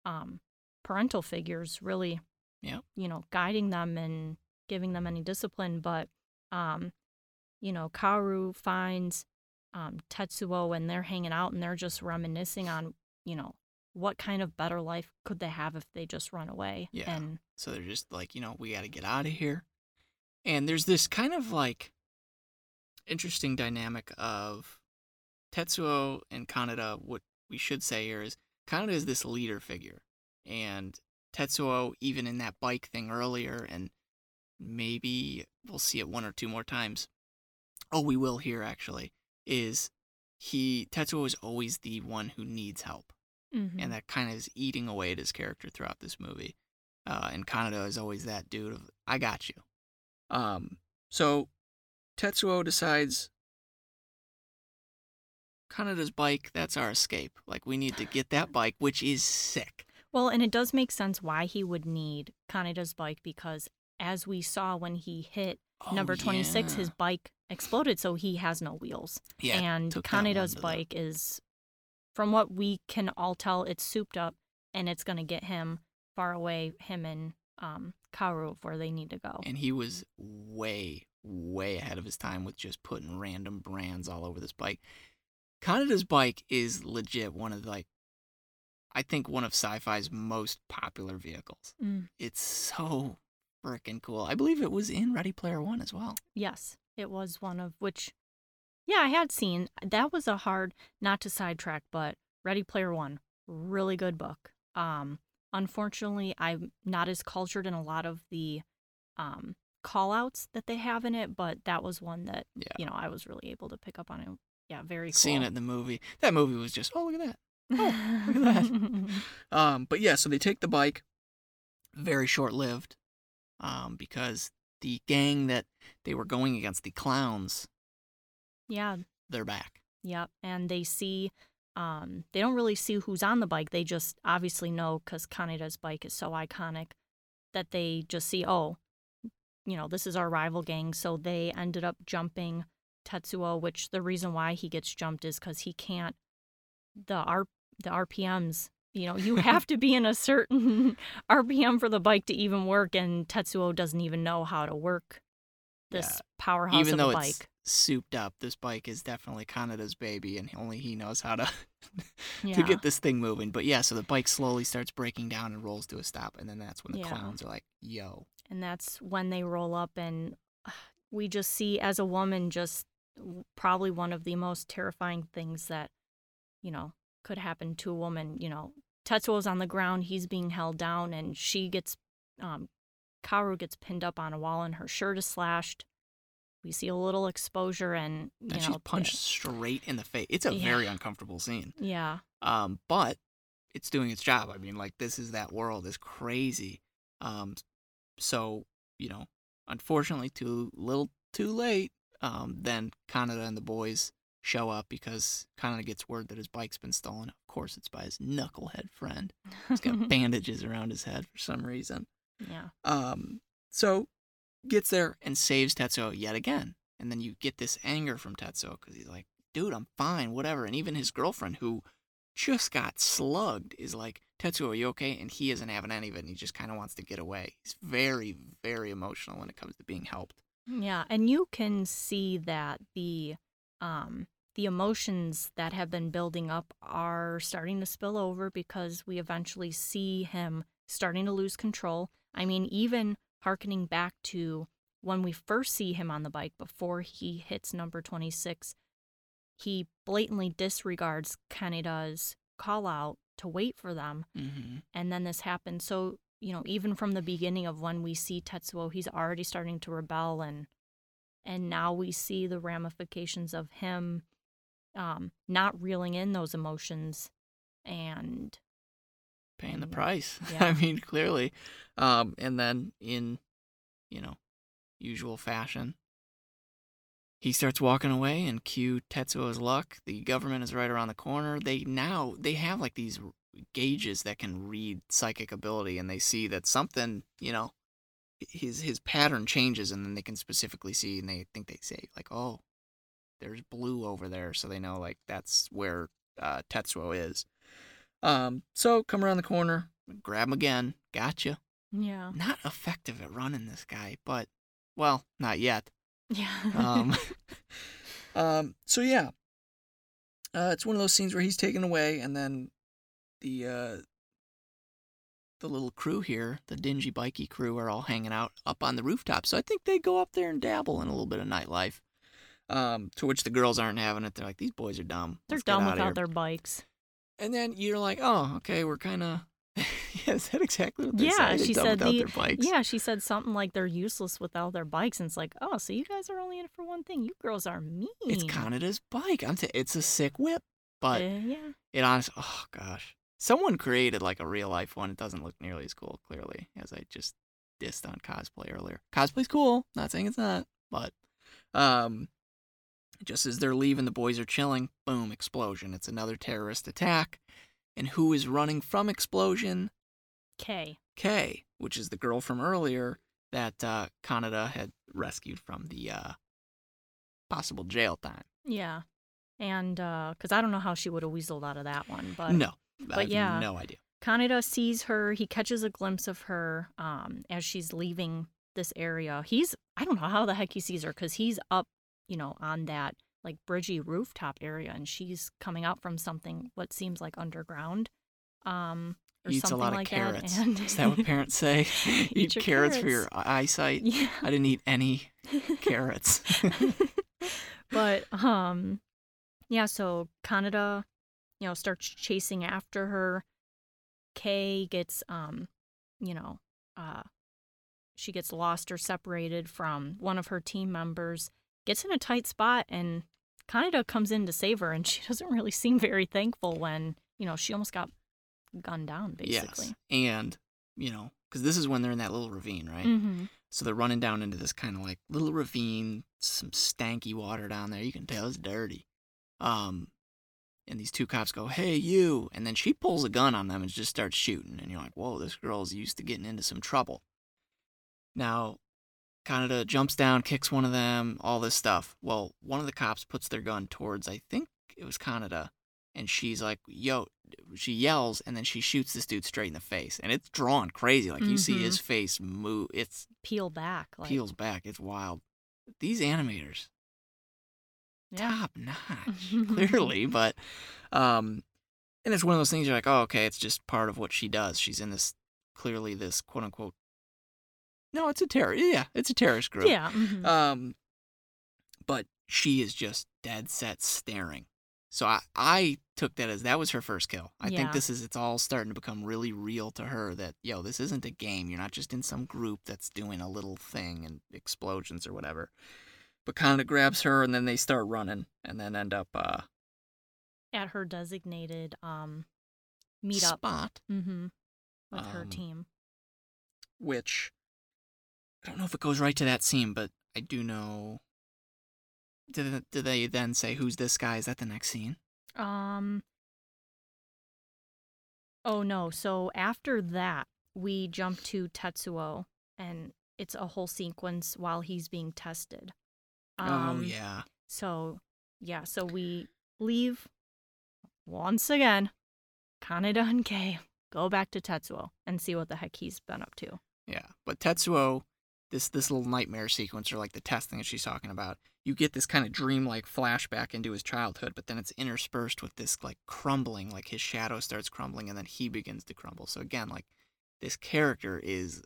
A: um, parental figures really,
B: Yep.
A: you know, guiding them and giving them any discipline. But um, you know, Kaoru finds um, Tetsuo and they're hanging out and they're just reminiscing on, you know, what kind of better life could they have if they just run away?
B: Yeah.
A: And
B: So they're just like, you know, we got to get out of here. And there's this kind of like interesting dynamic of Tetsuo and Kaneda. What we should say here is Kaneda is this leader figure. And Tetsuo, even in that bike thing earlier, and maybe we'll see it one or two more times. Oh, we will here actually, is he, Tetsuo is always the one who needs help
A: Mhm.
B: and that kind of is eating away at his character throughout this movie. Uh, and Kaneda is always that dude of I got you. Um, so Tetsuo decides Kaneda's bike. That's our escape. Like we need to get that bike, which is sick.
A: well, and it does make sense why he would need Kaneda's bike because as we saw when he hit
B: Oh,
A: number 26,
B: yeah.
A: his bike exploded, so he has no wheels.
B: yeah,
A: and
B: took that
A: Kaneda's
B: the-
A: bike is, from what we can all tell, it's souped up and it's going to get him far away, him and um, Kaoru, where they need to go.
B: and he was way, way ahead of his time with just putting random brands all over this bike. Kaneda's bike is legit one of like, I think one of sci-fi's most popular vehicles.
A: Mm,
B: It's so freaking cool. I believe it was in Ready Player One as well.
A: yes, it was one of which, yeah, I had seen. That was a hard, not to sidetrack, but Ready Player One, really good book. Um, unfortunately, I'm not as cultured in a lot of the um, call outs that they have in it, but that was one that,
B: Yeah.
A: you know, I was really able to pick up on it. Yeah, very cool.
B: Seeing it in the movie, that movie was just oh look at that. Oh, look at that. Um, but yeah, so they take the bike. Very short lived, um, because the gang that they were going against, the clowns,
A: yeah,
B: they're back.
A: Yep. And they see, um, they don't really see who's on the bike. They just obviously know because Kaneda's bike is so iconic that they just see, oh, you know, this is our rival gang. So they ended up jumping Tetsuo, which the reason why he gets jumped is because he can't, the R, the RPMs, you know, you have to be in a certain RPM for the bike to even work. And Tetsuo doesn't even know how to work this
B: Yeah.
A: powerhouse
B: Even
A: of
B: though
A: a
B: it's
A: bike.
B: souped up, this bike is definitely Kaneda's baby, and only he knows how to
A: Yeah.
B: to get this thing moving. But yeah, so the bike slowly starts breaking down and rolls to a stop, and then that's when the
A: Yeah.
B: clowns are like, "Yo,
A: and that's when they roll up and uh, we just see as a woman just probably one of the most terrifying things that you know could happen to a woman you know tetsuo's on the ground he's being held down and she gets um kaoru gets pinned up on a wall and her shirt is slashed we see a little exposure and you
B: and
A: know
B: she's punched straight in the face." It's a
A: Yeah.
B: very uncomfortable scene.
A: yeah
B: Um, but it's doing its job. I mean, like this is that world is crazy. Um, so you know, unfortunately, too little, too late. Um, then Kaneda and the boys show up because Kaneda gets word that his bike's been stolen. Of course, it's by his knucklehead friend. He's got bandages around his head for some reason.
A: yeah.
B: Um, so gets there and saves Tetsuo yet again. And then you get this anger from Tetsuo because he's like, dude, I'm fine, whatever. And even his girlfriend, who just got slugged, is like, Tetsuo, okay? And he isn't having any of it and he just kind of wants to get away. He's very, very emotional when it comes to being helped.
A: Yeah, and you can see that the um the emotions that have been building up are starting to spill over because we eventually see him starting to lose control. I mean, even harkening back to when we first see him on the bike before he hits number 26, he blatantly disregards Kaneda's call out to wait for them
B: Mm-hmm.
A: and then this happens. So, you know, even from the beginning of when we see Tetsuo, he's already starting to rebel and and now we see the ramifications of him um not reeling in those emotions and
B: Paying the price.
A: yeah.
B: I mean, clearly. Um, and then in, you know, usual fashion, he starts walking away and cue Tetsuo's luck. The government is right around the corner. They now they have like these gauges that can read psychic ability and they see that something, you know, his his pattern changes and then they can specifically see and they think they say like, "Oh, there's blue over there." So they know like that's where uh Tetsuo is. Um, so come around the corner, grab him again. Gotcha.
A: yeah.
B: Not effective at running this guy, but well, not yet.
A: Yeah.
B: Um, um, so yeah, uh, it's one of those scenes where he's taken away, and then the uh, the little crew here, the dingy bikey crew, are all hanging out up on the rooftop. So I think they go up there and dabble in a little bit of nightlife. Um, to which the girls aren't having it. They're like, these boys are dumb.
A: They're
B: Let's
A: dumb
B: outta here."
A: without their bikes.
B: And then you're like, oh, okay, we're kind of. Yeah, is that exactly what they
A: Yeah?
B: They're
A: she said
B: without
A: the-
B: their bikes.
A: Yeah, she said something like they're useless without their bikes, and it's like, oh, so you guys are only in it for one thing. You girls are mean.
B: It's Kaneda's bike. I'm t- it's a sick whip, but
A: Uh, yeah.
B: it honestly, oh gosh, someone created like a real life one. It doesn't look nearly as cool, clearly, as I just dissed on cosplay earlier. Cosplay's cool. Not saying it's not, but um, just as they're leaving, the boys are chilling. Boom! Explosion. It's another terrorist attack. And who is running from explosion?
A: Kei.
B: Kei, which is the girl from earlier that uh, Kaneda had rescued from the uh, possible jail time.
A: Yeah. And because I don't know how she would have weaseled out of that one, but
B: no, I
A: but
B: have
A: yeah.
B: no idea.
A: Kaneda sees her. He catches a glimpse of her um, as she's leaving this area. He's I don't know how the heck he sees her because he's up, you know, on that like bridgy rooftop area, and she's coming out from something what seems like underground, um, or
B: Eats a
A: something
B: lot
A: like
B: of carrots.
A: that. And
B: Is that what parents say? Eat,
A: Eat your
B: carrots, for your eyesight.
A: yeah.
B: I didn't eat any carrots.
A: but um yeah so Kaneda you know starts chasing after her Kei gets um you know uh she gets lost or separated from one of her team members gets in a tight spot and Kaneda comes in to save her and she doesn't really seem very thankful when you know she almost got gunned down basically
B: Yes, and you know, because this is when they're in that little ravine, right?
A: mm-hmm.
B: So they're running down into this kind of like little ravine, some stanky water down there. You can tell it's dirty. Um, and these two cops go, "Hey, you!" And then she pulls a gun on them and just starts shooting. And you're like, "Whoa, this girl's used to getting into some trouble." Now, Kaneda jumps down, kicks one of them, all this stuff. Well, one of the cops puts their gun towards, I think it was Kaneda, and she's like, "Yo!" She yells, and then she shoots this dude straight in the face, and it's drawn crazy. Like you see
A: Mhm.
B: his face move. It's
A: peel back like
B: peels back. It's wild. These animators,
A: yeah
B: top notch, clearly, but um, and it's one of those things you're like, oh, okay, it's just part of what she does. She's in this clearly this quote unquote. No, it's a terror. Yeah, it's a terrorist group.
A: yeah mhm.
B: Um, but she is just dead set staring. So I, I took that as that was her first kill. I think this is it's all starting to become really real to her that yo, this isn't a game. You're not just in some group that's doing a little thing and explosions or whatever. But kind of grabs her and then they start running and then end up uh
A: at her designated um meetup
B: spot,
A: mm-hmm. with her
B: Um,
A: team.
B: which I don't know if it goes right to that scene, but I do know do they, do they then say who's this guy? Is that the next scene?
A: Um. Oh no! So after that, we jump to Tetsuo, and it's a whole sequence while he's being tested.
B: oh
A: Um,
B: yeah.
A: So yeah, so we leave once again. Kaneda and Kei go back to Tetsuo and see what the heck he's been up to.
B: Yeah, but Tetsuo, this this little nightmare sequence or like the testing that she's talking about, you get this kind of dreamlike flashback into his childhood, but then it's interspersed with this like crumbling, like his shadow starts crumbling and then he begins to crumble. So again, like this character is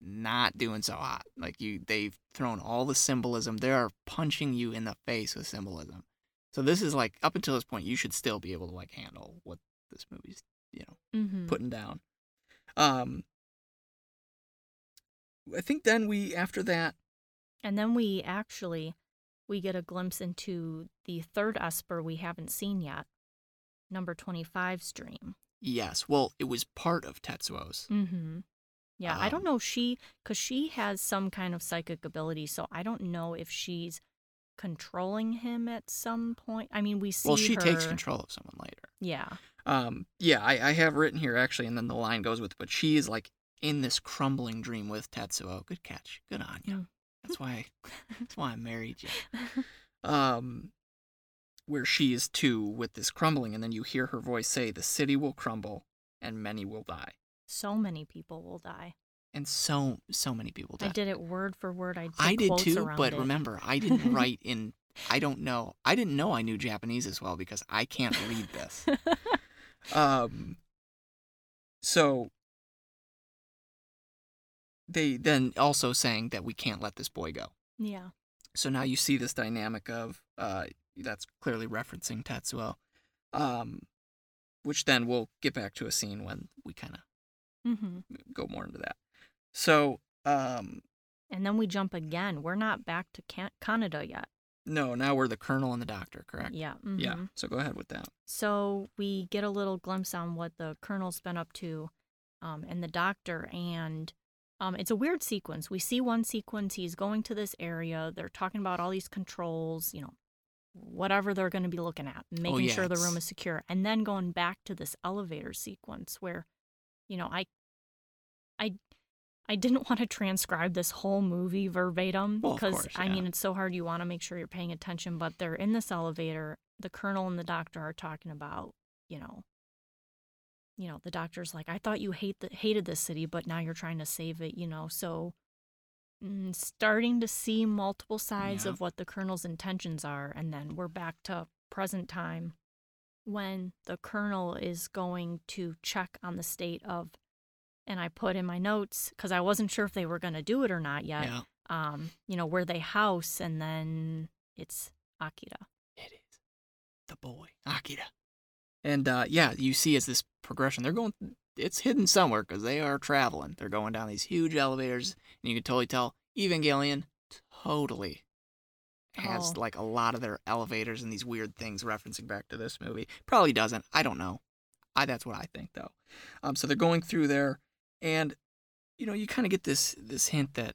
B: not doing so hot. Like you they've thrown all the symbolism. They are punching you in the face with symbolism. So this is like up until this point you should still be able to like handle what this movie's, you know,
A: Mm-hmm.
B: putting down. Um, I think then we after that.
A: And then we actually we get a glimpse into the third Esper we haven't seen yet, number 25's dream.
B: Yes, well, it was part of Tetsuo's.
A: Mm-hmm. Yeah, I don't
B: Um,
A: know if she because she has some kind of psychic ability, so I don't know if she's controlling him at some point. I mean, we see
B: Well, she takes control of someone later.
A: Yeah,
B: Um, yeah, I, I have written here actually, and then the line goes with, but she is like in this crumbling dream with Tetsuo. Good catch. Good on you.
A: Mm.
B: That's why. that's why I married you. Um, where she is too with this crumbling, and then you hear her voice say, "The city will crumble, and many will die."
A: so many people will die.
B: And so so many people die.
A: I did it word for word. I did,
B: I did too, but
A: it.
B: remember, I didn't write in. I don't know. I didn't know I knew Japanese as well because I can't read this. Um. So they then also saying that we can't let this boy go.
A: yeah,
B: So now you see this dynamic of uh that's clearly referencing Tetsuo, um, which then we'll get back to a scene when we kind of
A: hmm
B: go more into that. So um,
A: and then we jump again. We're not back to Can- Kaneda yet.
B: no, now we're the colonel and the doctor, correct?
A: Yeah,
B: Yeah.
A: mhm.
B: So go ahead with that.
A: So we get a little glimpse on what the colonel's been up to, um, and the doctor, and um, it's a weird sequence. We see one sequence, he's going to this area. They're talking about all these controls, you know, whatever they're going to be looking at, making
B: Oh, yeah,
A: sure the room is secure, and then going back to this elevator sequence where, you know, I, I. I didn't want to transcribe this whole movie verbatim
B: Well,
A: because
B: course,
A: I mean it's so hard. You want to make sure you're paying attention, but they're in this elevator. The colonel and the doctor are talking about you know you know the doctor's like i thought you hate the, hated this city but now you're trying to save it you know so mm, starting to see multiple sides
B: Yeah.
A: of what the colonel's intentions are and then we're back to present time when the colonel is going to check on the state of and i put in my notes because i wasn't sure if they were going to do it or not yet
B: yeah.
A: um you know where they house and then it's akira
B: It is the boy Akira, and uh, yeah, you see as this progression, they're going. It's hidden somewhere because they are traveling. They're going down these huge elevators, and you can totally tell Evangelion totally has
A: Oh.
B: like a lot of their elevators and these weird things referencing back to this movie. Probably doesn't. I don't know. I that's what I think though. Um, so they're going through there, and you know you kind of get this this hint that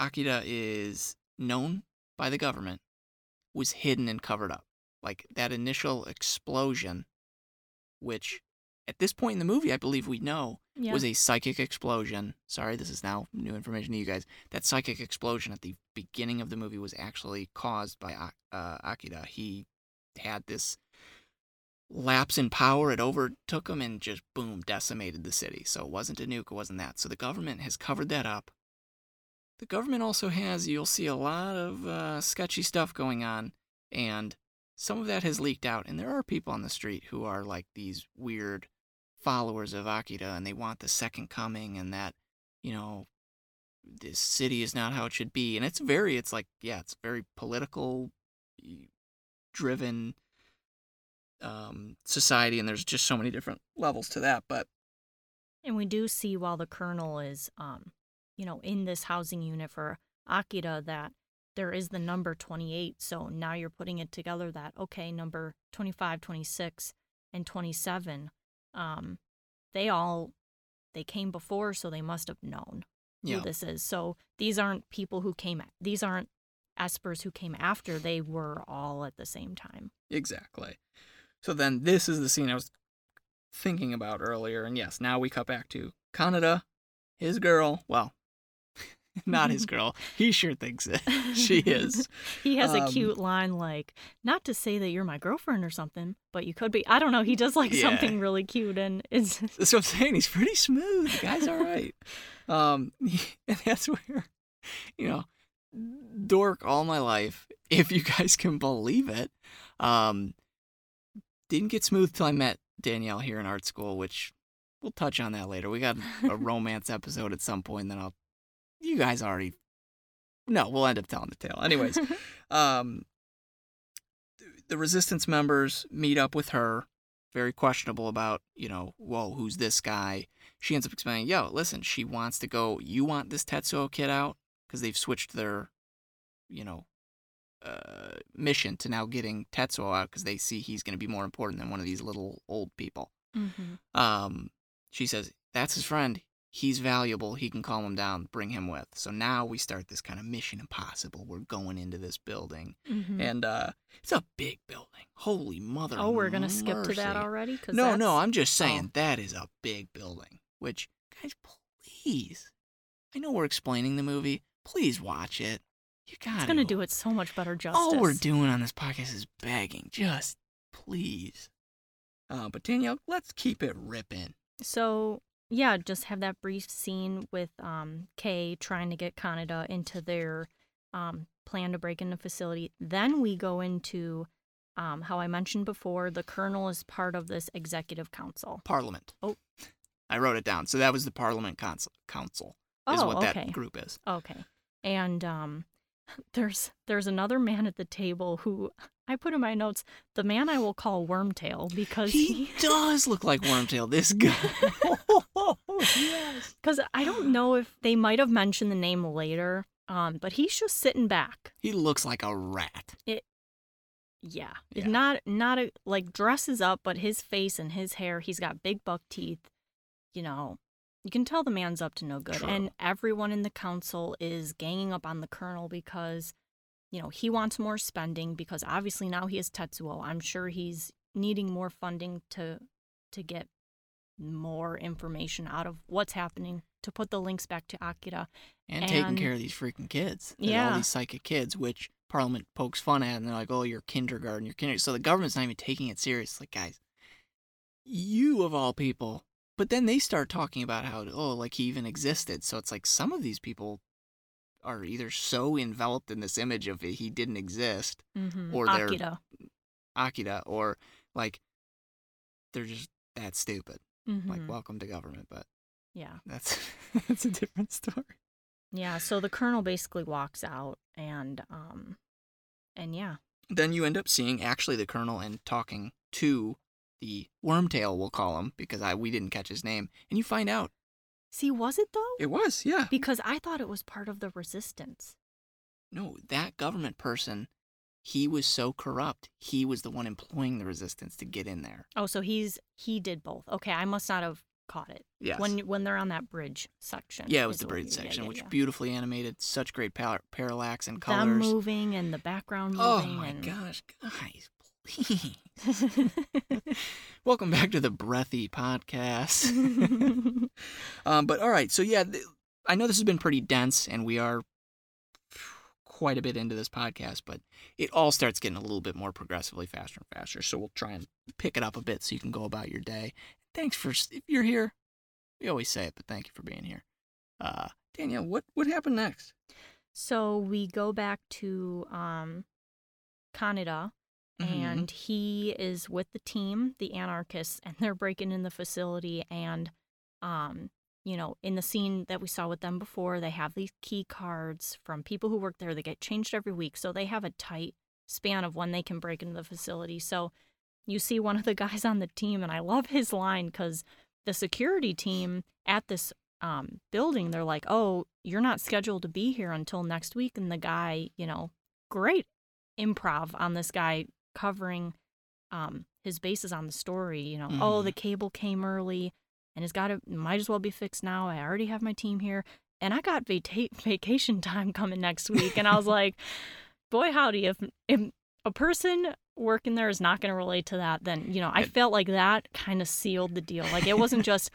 B: Akira is known by the government, was hidden and covered up. Like that initial explosion, which at this point in the movie I believe we know
A: yeah
B: was a psychic explosion. Sorry, this is now new information to you guys. That psychic explosion at the beginning of the movie was actually caused by uh, Akira. He had this lapse in power. It overtook him and just boom, decimated the city. So it wasn't a nuke, it wasn't that. So the government has covered that up. The government also has, you'll see a lot of uh, sketchy stuff going on, and some of that has leaked out. And there are people on the street who are like these weird followers of Akira, and they want the second coming and that, you know, this city is not how it should be. And it's very, it's like, yeah, it's very political driven um, society and there's just so many different levels to that. But
A: And we do see while the colonel is, um, you know, in this housing unit for Akira that there is the number 28. So now you're putting it together that, okay, number 25, 26, and 27, um, they all, they came before, so they must have known
B: yeah,
A: who this is. So these aren't people who came, these aren't espers who came after they were all at the same time
B: Exactly. So then this is the scene I was thinking about earlier. And yes, now we cut back to Kaneda, his girl. Well, not his girl. He sure thinks it. she is.
A: he has a
B: Um,
A: cute line like not to say that you're my girlfriend or something but you could be i don't know he does like
B: Yeah.
A: something really cute and it's
B: That's what I'm saying. He's pretty smooth. The guy's all right. Um, and that's where, you know, dork all my life, if you guys can believe it. Um, didn't get smooth till I met Danielle here in art school, which we'll touch on that later. We got a romance episode at some point, then I'll. You guys already. No, we'll end up telling the tale. Anyways, um, the resistance members meet up with her very questionable about you know whoa who's this guy she ends up explaining yo listen she wants to go you want this tetsuo kid out because they've switched their you know uh, mission to now getting tetsuo out because they see he's going to be more important than one of these little old people
A: Mhm.
B: um, she says that's his friend he's valuable he can calm him down bring him with. So now we start this kind of mission impossible. We're going into this building.
A: Mhm.
B: and uh it's a big building. Holy mother
A: oh we're gonna skip to that already? Cause
B: no no i'm just saying
A: oh.
B: that is a big building which guys please i know we're explaining the movie. Please watch it. You gotta
A: it's gonna do it so much better justice
B: all we're doing on this podcast is begging. Just please. Uh, but danielle let's keep it ripping.
A: So yeah, just have that brief scene with um Kei trying to get Kaneda into their um plan to break in the facility. Then we go into um how I mentioned before, the colonel is part of this executive council.
B: parliament
A: Oh.
B: i wrote it down so that was the parliament council council is
A: oh,
B: what
A: okay.
B: that group is
A: Okay. And um there's there's another man at the table who I put in my notes, the man I will call Wormtail because
B: he
A: he
B: does look like wormtail this guy yes
A: because I don't know if they might have mentioned the name later. Um, but he's just sitting back.
B: He looks like a rat.
A: Yeah.
B: Yeah.
A: Not not a like dresses up, but his face and his hair, he's got big buck teeth. You know, you can tell the man's up to no good.
B: True.
A: And everyone in the council is ganging up on the colonel because, you know, he wants more spending because obviously now he has Tetsuo. I'm sure he's needing more funding to to get more information out of what's happening to put the links back to Akira.
B: And, taking care of these freaking kids.
A: Yeah.
B: All these psychic kids, which Parliament pokes fun at, and they're like, oh, you're kindergarten, you're kindergarten. So the government's not even taking it serious. Like, guys, you of all people. But then they start talking about how, oh, like he even existed. So it's like some of these people are either so enveloped in this image of he didn't exist,
A: Mhm.
B: Or they're-
A: Akira.
B: Akira, or like they're just that stupid. Like,
A: Mhm.
B: welcome to government. But
A: yeah.
B: that's that's a different story.
A: Yeah, so the colonel basically walks out and um and yeah.
B: then you end up seeing actually the colonel and talking to the wormtail we'll call him because I we didn't catch his name and you find out
A: See, was it though?
B: it was yeah
A: Because I thought it was part of the resistance.
B: no that government person he was so corrupt he was the one employing the resistance to get in there
A: Oh, so he's he did both. Okay, I must not have caught it.
B: yes
A: When when they're on that bridge section.
B: yeah it was the bridge
A: you- yeah,
B: section
A: yeah,
B: which
A: yeah.
B: beautifully animated such great pal- parallax and colors.
A: them moving and the background oh moving
B: oh my
A: and
B: gosh guys welcome back to the breathy podcast Um, but all right, so yeah, th- I know this has been pretty dense, and we are quite a bit into this podcast, but it all starts getting a little bit more progressively faster and faster. So we'll try and pick it up a bit so you can go about your day. Thanks for if you're here. We always say it, but thank you for being here. Uh, Danielle, what what happened next?
A: so we go back to um Kaneda
B: Mhm.
A: and he is with the team, the anarchists, and they're breaking in the facility. And, um, you know, in the scene that we saw with them before, they have these key cards from people who work there. They get changed every week, so they have a tight span of when they can break into the facility. So you see one of the guys on the team, and I love his line because the security team at this um, building, they're like, "Oh, you're not scheduled to be here until next week," and the guy, you know, great improv on this guy covering um his bases on the story you know oh
B: Mhm.
A: the cable came early and it's got to might as well be fixed now i already have my team here and i got vata- vacation time coming next week and i was like boy howdy, if if a person working there is not going to relate to that, then you know I felt like that kind of sealed the deal. Like it wasn't just.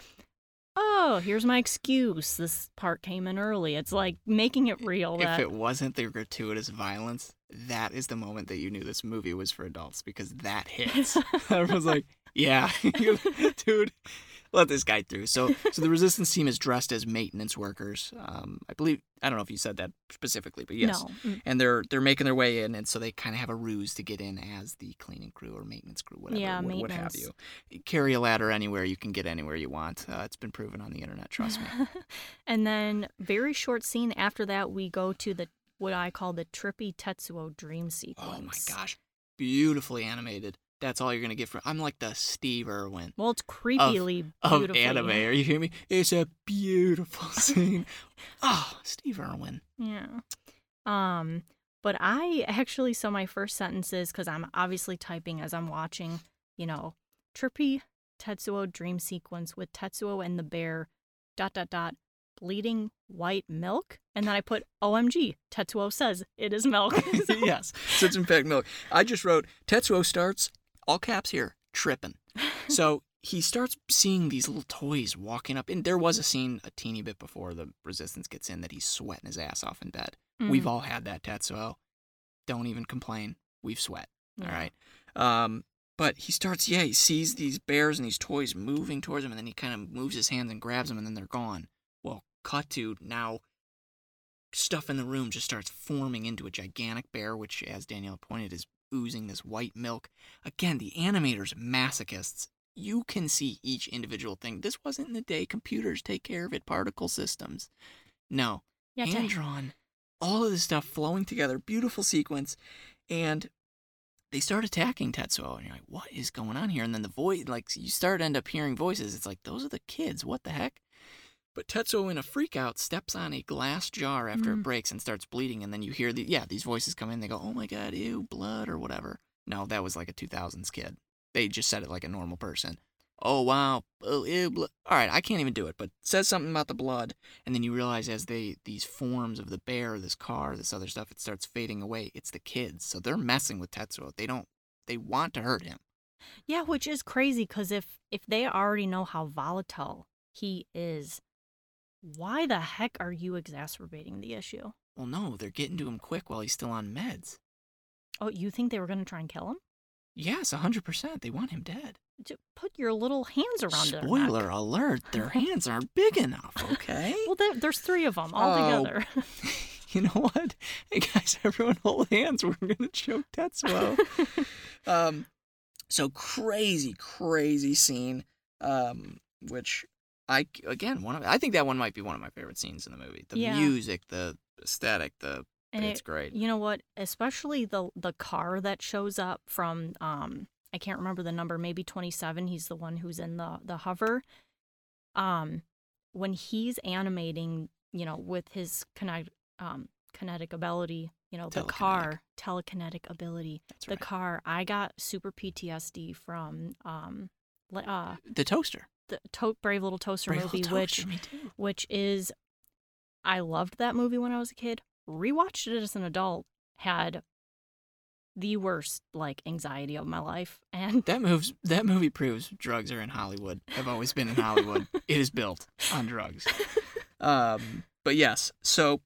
A: Oh, here's my excuse. This part came in early. It's like making it real.
B: If it wasn't the gratuitous violence, that is the moment that you knew this movie was for adults because that hits. Everyone's like, "Yeah, dude, let this guy through." So, so the resistance team is dressed as maintenance workers. Um, I believe I don't know if you said that specifically, but yes.
A: no, Mm,
B: And they're they're making their way in, and so they kind of have a ruse to get in as the cleaning crew or maintenance crew, whatever,
A: Yeah,
B: what, what have
A: maintenance.
B: you. Carry a ladder anywhere, you can get anywhere you want. Uh, it's been proven on the internet. Trust me.
A: and then very short scene after that, we go to the what I call the trippy Tetsuo dream sequence.
B: Oh my gosh, beautifully animated. That's all you're gonna get from. I'm like the Steve Irwin
A: Well, it's creepily
B: of
A: beautifully.
B: anime. Are you hearing me? It's a beautiful scene. oh, Steve Irwin.
A: Yeah. Um, but I actually so my first sentence is because I'm obviously typing as I'm watching, you know, trippy Tetsuo dream sequence with Tetsuo and the bear, dot dot dot, bleeding white milk, and then I put OMG. Tetsuo says it is milk. So-
B: yes, so it's in fact milk. I just wrote Tetsuo starts all caps here tripping. So he starts seeing these little toys walking up, and there was a scene a teeny bit before the resistance gets in that he's sweating his ass off in bed. We've
A: Mm,
B: all had that Tetsuo. Don't even complain. We've sweat.
A: yeah.
B: All right. Um, but he starts, yeah, he sees these bears and these toys moving towards him, and then he kind of moves his hands and grabs them, and then they're gone. Well, cut to now, stuff in the room just starts forming into a gigantic bear, which, as Danielle pointed, is oozing this white milk. Again, the animators, masochists. You can see each individual thing. This wasn't in the day computers take care of it, particle systems. No,
A: Yeah,
B: hand drawn, all of this stuff flowing together, beautiful sequence, and they start attacking Tetsuo, and you're like, what is going on here? And then the voice, like, you start to end up hearing voices. It's like, those are the kids. What the heck? But Tetsuo, in a freakout, steps on a glass jar after it
A: Mm.
B: breaks and starts bleeding, and then you hear the yeah, these voices come in. They go, oh my god, ew, blood or whatever. No, that was like a 2000s kid. They just said it like a normal person. Oh wow, oh ew, blood. All right, I can't even do it, but says something about the blood, and then you realize as they these forms of the bear, this car, this other stuff, it starts fading away. It's the kids, so they're messing with Tetsuo. They don't. They want to hurt him.
A: Yeah, which is crazy because if if they already know how volatile he is, why the heck are you exacerbating the issue?
B: Well, no, they're getting to him quick while he's still on meds.
A: Oh, you think they were going to try and kill him?
B: Yes, hundred percent. They want him dead.
A: J- Put your little hands around.
B: Spoiler alert: their hands aren't big enough. Okay.
A: Well, there, there's three of them
B: Oh.
A: all together.
B: you know what? Hey guys, everyone hold hands. We're gonna choke Tetsuo. um, so crazy, crazy scene. Um, which I again one of I think that one might be one of my favorite scenes in the movie. The
A: Yeah.
B: music, the aesthetic, the
A: and
B: it's
A: it,
B: great.
A: you know what? Especially the the car that shows up from um I can't remember the number, maybe 27. He's the one who's in the the hover. Um when he's animating, you know, with his kinetic um kinetic ability, you know, the car telekinetic ability.
B: That's
A: The
B: right.
A: car, I got super PTSD from um uh
B: the toaster.
A: The to- Brave Little Toaster
B: Brave
A: movie
B: Little
A: which
B: Toaster, me
A: which is I loved that movie when I was a kid. Rewatched it as an adult, had the worst like anxiety of my life, and
B: That moves. That movie proves drugs are in Hollywood. I've always been in Hollywood. it is built on drugs. Um, but yes. So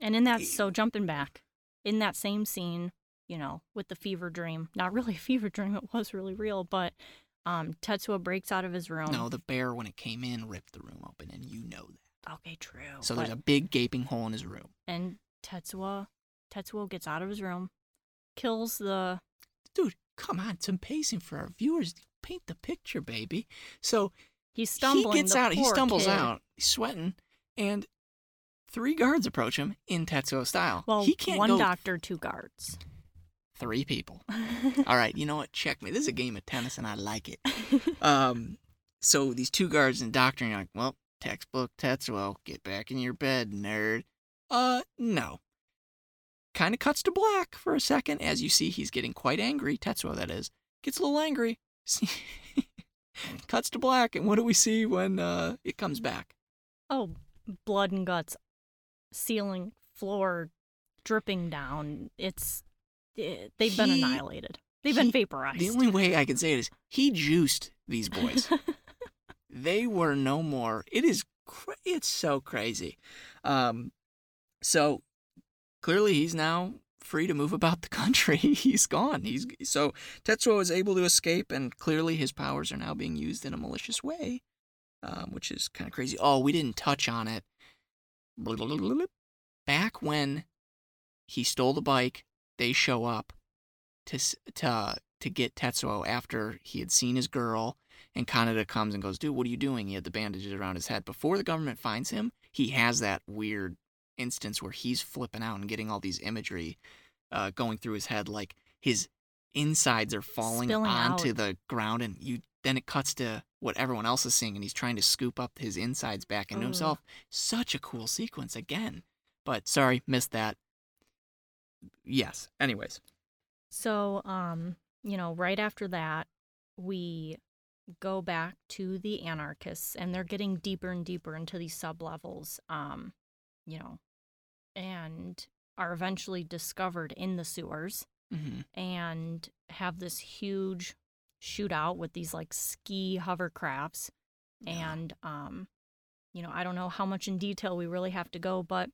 A: and in that so jumping back in that same scene, you know, with the fever dream, not really a fever dream, it was really real, but um Tetsuo breaks out of his room.
B: no, the bear when it came in ripped the room open, and you know that.
A: okay, true.
B: So
A: but-
B: there's a big gaping hole in his room.
A: and Tetsuo Tetsuo gets out of his room, kills the
B: Dude, come on, some pacing for our viewers. Paint the picture, baby. So
A: he's stumbling.
B: he gets out. He stumbles
A: kid.
B: out. He's sweating, and three guards approach him in Tetsuo style.
A: Well,
B: he can't
A: one
B: go
A: doctor, two guards.
B: Three people. All right, you know what? Check me. This is a game of tennis, and I like it. Um, so these two guards and doctor, and you're like, well, textbook Tetsuo, get back in your bed, nerd. Uh, no. Kind of cuts to black for a second as you see he's getting quite angry. Tetsuo, that is, gets a little angry. cuts to black, and what do we see when uh it comes back?
A: oh, blood and guts, ceiling, floor, dripping down. It's it, they've been
B: He-
A: annihilated. They've been vaporized.
B: The only way I can say it is he juiced these boys. they were no more. It is cra- it's so crazy. Um, so clearly he's now free to move about the country. he's gone. He's so Tetsuo is able to escape, and clearly his powers are now being used in a malicious way, um, which is kind of crazy. Oh, we didn't touch on it. Back when he stole the bike, they show up to to to get Tetsuo after he had seen his girl, and Kaneda comes and goes, "Dude, what are you doing?" He had the bandages around his head. Before the government finds him, he has that weird instance where he's flipping out and getting all these imagery uh, going through his head, like his insides are falling
A: Spilling
B: onto
A: out.
B: the ground, and you. Then it cuts to what everyone else is seeing, and he's trying to scoop up his insides back into
A: Ugh.
B: himself. Such a cool sequence again. But sorry, missed that. Yes. Anyways.
A: So, um, you know, right after that, we go back to the anarchists and they're getting deeper and deeper into these sub levels, um, you know, and are eventually discovered in the sewers
B: hmm
A: and have this huge shootout with these like ski hovercrafts
B: Yeah.
A: and um you know i don't know how much in detail we really have to go but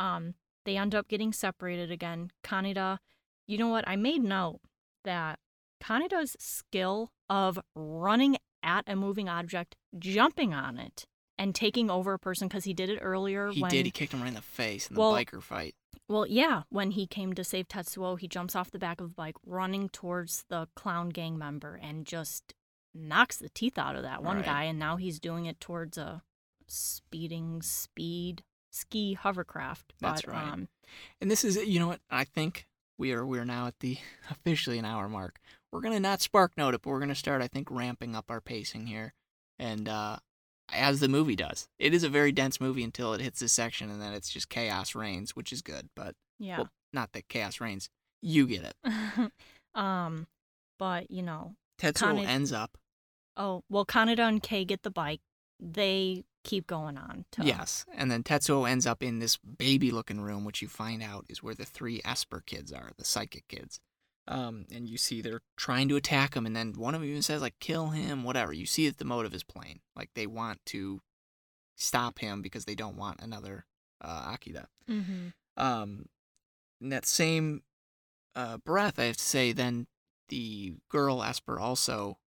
A: um they end up getting separated again kaneda you know what i made note that kaneda's skill of running at a moving object jumping on it and taking over a person because he did it earlier
B: He
A: when
B: did. He kicked him right in the face in the biker fight.
A: well, yeah, when he came to save Tetsuo, he jumps off the back of the bike, running towards the clown gang member, and just knocks the teeth out of that one
B: Right.
A: guy. And now he's doing it towards a speeding speed ski hovercraft.
B: That's
A: but,
B: right.
A: Um,
B: And this is, you know what? I think we are we are now at the officially an hour mark. We're gonna not spark note it, but we're gonna start, I think, ramping up our pacing here, and uh, as the movie does, it is a very dense movie until it hits this section, and then it's just chaos reigns, which is good. But
A: yeah.
B: well, not that chaos reigns. You get it.
A: um, but you know,
B: Tetsuo
A: Kaned-
B: ends up.
A: oh well, Kaneda and Kei get the bike. They keep going on. To,
B: Yes, and then Tetsuo ends up in this baby-looking room, which you find out is where the three Esper kids are, the psychic kids. Um, and you see they're trying to attack him, and then one of them even says like, "Kill him," whatever. You see that the motive is plain, like they want to stop him because they don't want another uh, Akira.
A: hmm
B: Um, in that same uh, breath, I have to say, then the girl Esper also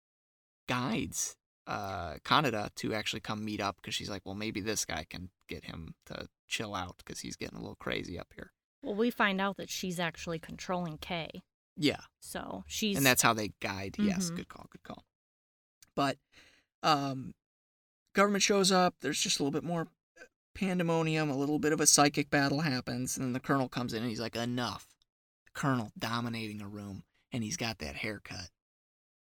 B: guides uh, Kaneda to actually come meet up because she's like, well, maybe this guy can get him to chill out because he's getting a little crazy up here.
A: Well, we find out that she's actually controlling Kei.
B: Yeah,
A: So she's
B: and that's how they guide. Yes,
A: Mhm.
B: good call, good call. But um, government shows up. There's just a little bit more pandemonium. A little bit of a psychic battle happens, and then the colonel comes in and he's like, "Enough!" The colonel dominating a room, and he's got that haircut.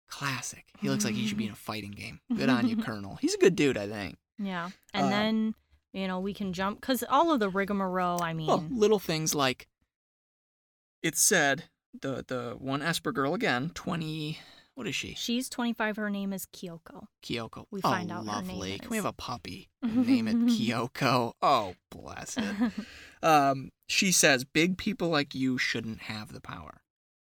B: Classic. He looks like he should be in a fighting game. Good on you, Colonel. He's a good dude, I think.
A: Yeah. And
B: Uh,
A: then, you know, we can jump because all of the rigmarole, I mean,
B: Well, little things like it said the the one Esper girl again, twenty. What is she?
A: she's 25. Her name is Kyoko.
B: Kyoko.
A: We
B: oh,
A: find out her name
B: lovely. Can we have a puppy? Name it Kyoko. Oh, bless it. Um, she says, "Big people like you shouldn't have the power,"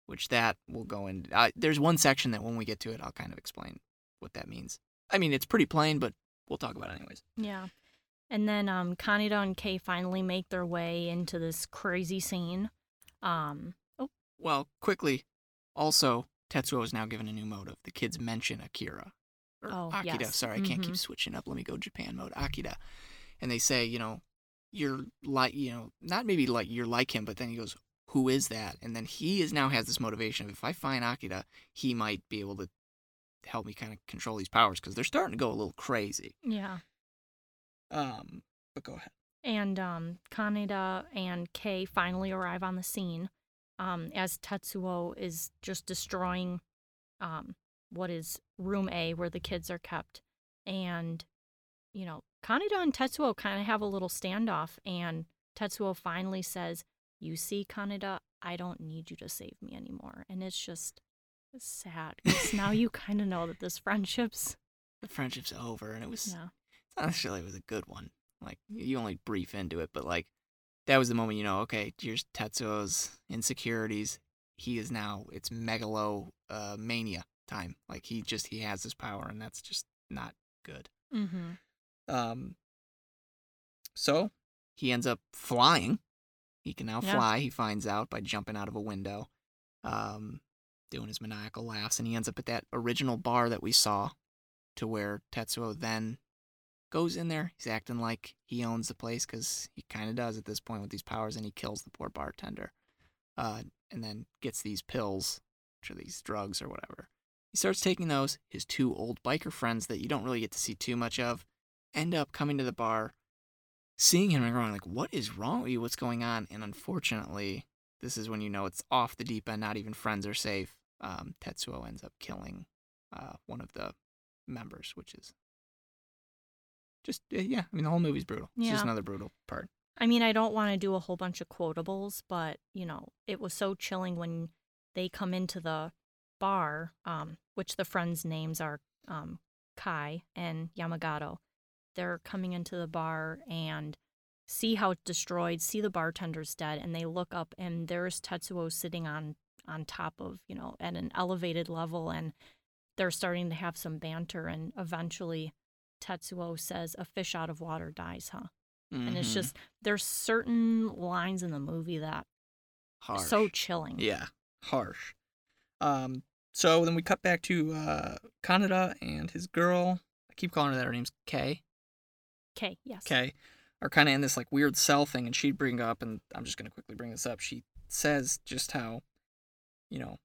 B: which that will go in. Uh, there's one section that when we get to it, I'll kind of explain what that means. I mean, it's pretty plain, but we'll talk about it anyways.
A: yeah. And then um, Kaneda and Kei finally make their way into this crazy scene. Um, oh,
B: Well, quickly, also Tetsuo is now given a new motive. The kids mention Akira. Or
A: Oh,
B: Akira.
A: yes.
B: Sorry, I can't keep
A: Mhm.
B: switching up. Let me go Japan mode. Akira. And they say, you know, you're like, you know, not maybe like you're like him, but then he goes, who is that? And then he is now has this motivation of if I find Akira, he might be able to help me kind of control these powers because they're starting to go a little crazy.
A: yeah.
B: Um, but go ahead.
A: And um, Kaneda and Kei finally arrive on the scene um, as Tetsuo is just destroying um, what is room A where the kids are kept. And, you know, Kaneda and Tetsuo kind of have a little standoff. And Tetsuo finally says, You see, Kaneda, I don't need you to save me anymore. And it's just sad because now you kind of know that this friendship's.
B: The friendship's over, and it was
A: Yeah.
B: it's not necessarily it was a good one. Like you only brief into it, but like that was the moment you know, okay, here's Tetsuo's insecurities. He is now it's megalo uh, mania time. Like he just he has this power, and that's just not good.
A: Mm-hmm.
B: Um, so he ends up flying. He can now
A: Yeah.
B: fly. He finds out by jumping out of a window, um, doing his maniacal laughs, and he ends up at that original bar that we saw, to where Tetsuo then goes in there. He's acting like he owns the place because he kind of does at this point with these powers, and he kills the poor bartender, uh, and then gets these pills, which are these drugs or whatever. He starts taking those. His two old biker friends that you don't really get to see too much of end up coming to the bar, seeing him and going like, "What is wrong with you? What's going on?" And unfortunately, this is when you know it's off the deep end. Not even friends are safe. Um, Tetsuo ends up killing uh, one of the members, which is just uh, yeah. I mean, the whole movie's brutal. It's
A: Yeah.
B: just another brutal part.
A: I mean, I don't want to do a whole bunch of quotables, but you know, it was so chilling when they come into the bar, um, which the friends' names are um, Kai and Yamagata. They're coming into the bar and see how it's destroyed, see the bartender's dead, and they look up and there's Tetsuo sitting on on top of you know at an elevated level, and they're starting to have some banter, and eventually Tetsuo says, "A fish out of water dies, huh?" and it's
B: Mhm.
A: just there's certain lines in the movie that
B: harsh.
A: so chilling.
B: Yeah, harsh. Um, so then we cut back to uh, Kaneda and his girl. I keep calling her that. Her name's Kei.
A: Okay, yes.
B: Kei are kind of in this like weird cell thing, and she'd bring up, and I'm just gonna quickly bring this up. She says just how, you know,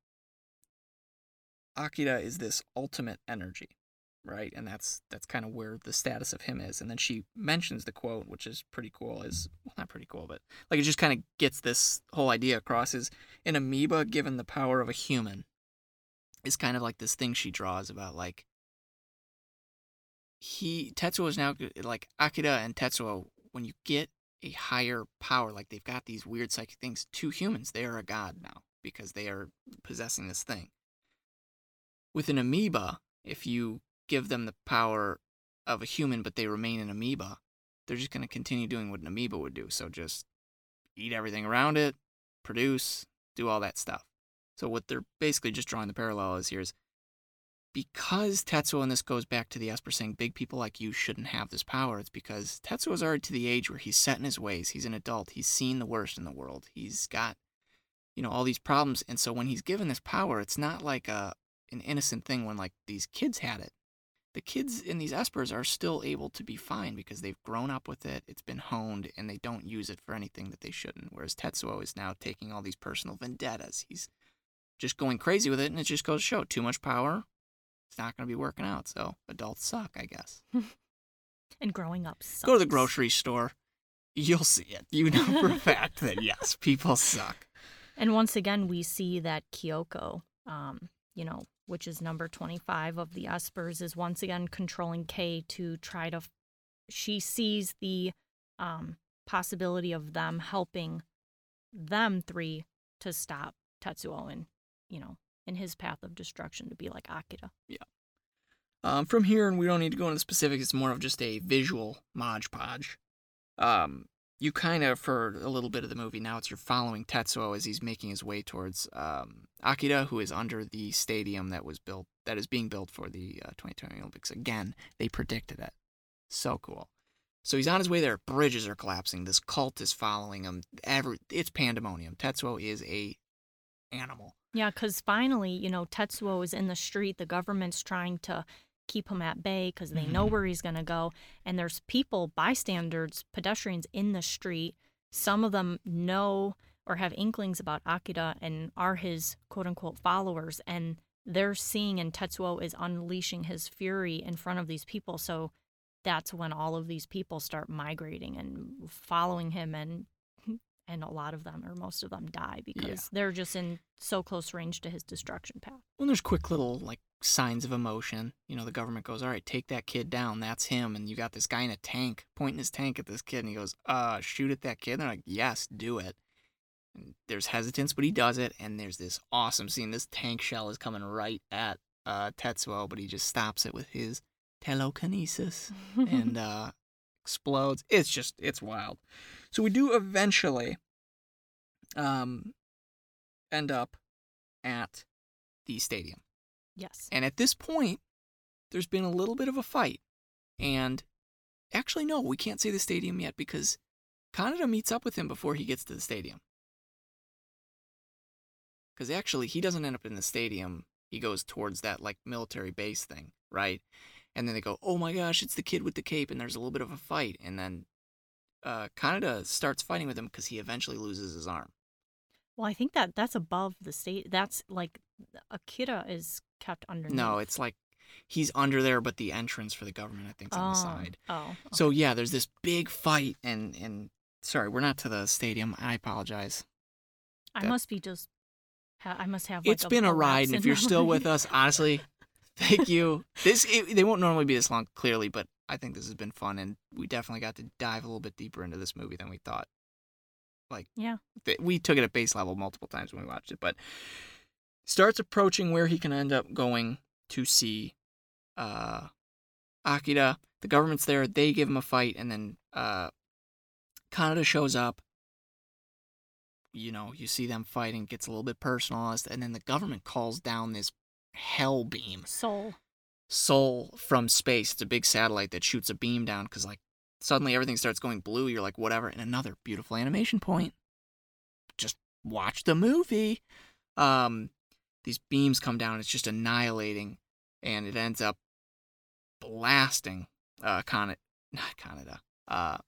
B: Akira is this ultimate energy, right? And that's that's kind of where the status of him is. And then she mentions the quote, which is pretty cool. Is well, not pretty cool, but like it just kind of gets this whole idea across. Is an amoeba given the power of a human is kind of like this thing she draws about like he Tetsuo is now like Akira and Tetsuo when you get a higher power like they've got these weird psychic things to humans they are a god now because they are possessing this thing. With an amoeba if you give them the power of a human but they remain an amoeba they're just going to continue doing what an amoeba would do so just eat everything around it produce do all that stuff. So what they're basically just drawing the parallel is here is because Tetsuo, and this goes back to the Esper saying big people like you shouldn't have this power, it's because Tetsuo is already to the age where he's set in his ways. He's an adult. He's seen the worst in the world. He's got, you know, all these problems. And so when he's given this power, it's not like a an innocent thing when like these kids had it. The kids in these Espers are still able to be fine because they've grown up with it, it's been honed, and they don't use it for anything that they shouldn't. Whereas Tetsuo is now taking all these personal vendettas. He's just going crazy with it, and it just goes to show too much power, it's not going to be working out. So adults suck, I guess.
A: And growing up sucks.
B: Go to the grocery store. You'll see it. You know for a fact that yes, people suck.
A: And once again, we see that Kyoko, um, you know, which is number 25 of the Espers, is once again controlling Kei to try to. She sees the um, possibility of them helping them three to stop Tetsuo and, you know, in his path of destruction to be like Akira. Yeah.
B: Um, from here, and we don't need to go into specifics. It's more of just a visual modge podge. Um, you kind of for a little bit of the movie now. It's you're following Tetsuo as he's making his way towards um, Akira, who is under the stadium that was built that is being built for the uh, 2020 Olympics. Again, they predicted it. So cool. So he's on his way there. Bridges are collapsing. This cult is following him. Every it's pandemonium. Tetsuo is a animal.
A: Yeah, because finally, you know, Tetsuo is in the street. The government's trying to keep him at bay because they know
B: Mhm.
A: where he's going to go. And there's people, bystanders, pedestrians in the street. Some of them know or have inklings about Akira and are his quote unquote followers. And they're seeing, and Tetsuo is unleashing his fury in front of these people. So that's when all of these people start migrating and following him and and a lot of them or most of them die because they're just in so close range to his destruction path.
B: Well, there's quick little like signs of emotion. You know, the government goes, "All right, take that kid down. That's him." And you got this guy in a tank pointing his tank at this kid, and he goes, "Uh, shoot at that kid." And they're like, "Yes, do it." And there's hesitance, but he does it. And there's this awesome scene. This tank shell is coming right at uh, Tetsuo, but he just stops it with his telekinesis and uh, explodes. It's just it's wild. So we do eventually um end up at the stadium.
A: Yes.
B: And at this point, there's been a little bit of a fight. And actually, no, we can't say the stadium yet because Kaneda meets up with him before he gets to the stadium. Because actually, he doesn't end up in the stadium. He goes towards that like military base thing, right? And then they go, "Oh my gosh, it's the kid with the cape!" And there's a little bit of a fight, and then uh, Kaneda starts fighting with him because he eventually loses his arm.
A: Well, I think that that's above the state. That's like Akira is kept underneath.
B: No, it's like he's under there, but the entrance for the government, I think, is on the
A: Oh.
B: side.
A: Oh.
B: So yeah, there's this big fight, and and sorry, we're not to the stadium. I apologize.
A: I
B: that-
A: must be just. I must have. Like
B: It's been a ride, and if you're still with us, honestly, thank you. This it, they won't normally be this long, clearly, but I think this has been fun, and we definitely got to dive a little bit deeper into this movie than we thought. Like
A: Yeah.
B: th- we took it at base level multiple times when we watched it, but starts approaching where he can end up going to see uh Akira. The government's there, they give him a fight, and then uh Kaneda shows up. You know, you see them fighting, gets a little bit personalized, and then the government calls down this hell beam
A: SOL.
B: SOL from space. It's a big satellite that shoots a beam down because like suddenly everything starts going blue. You're like, whatever. And another beautiful animation point. Just watch the movie. Um, these beams come down. It's just annihilating, and it ends up blasting uh Kana, not Kaneda, uh,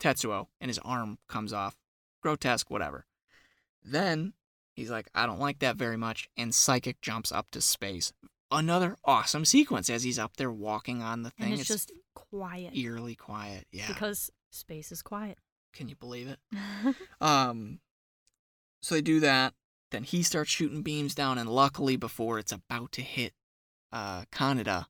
B: Tetsuo, and his arm comes off. Grotesque, whatever. Then he's like, I don't like that very much, and Psychic jumps up to space another awesome sequence as he's up there walking on the thing.
A: And it's, just quiet
B: eerily quiet. Yeah.
A: because space is quiet.
B: Can you believe it? Um so they do that. Then he starts shooting beams down and luckily before it's about to hit uh Kaneda,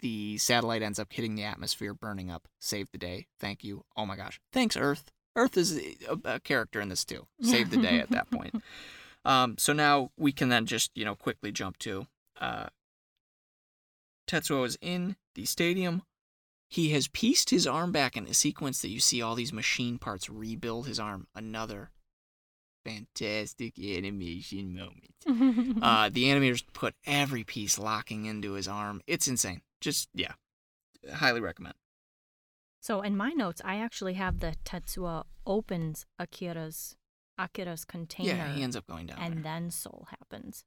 B: the satellite ends up hitting the atmosphere, burning up. Save the day. Thank you. Oh my gosh. Thanks, Earth. Earth is a, a character in this too. Save the day at that point. Um, so now we can then just, you know, quickly jump to uh, Tetsuo is in the stadium. He has pieced his arm back in a sequence that you see all these machine parts rebuild his arm. Another fantastic animation moment. Uh, the animators put every piece locking into his arm. It's insane. Just, yeah, highly recommend.
A: So in my notes, I actually have the Tetsuo opens Akira's Akira's container,
B: Yeah, he ends up going down
A: and
B: there.
A: then SOL happens.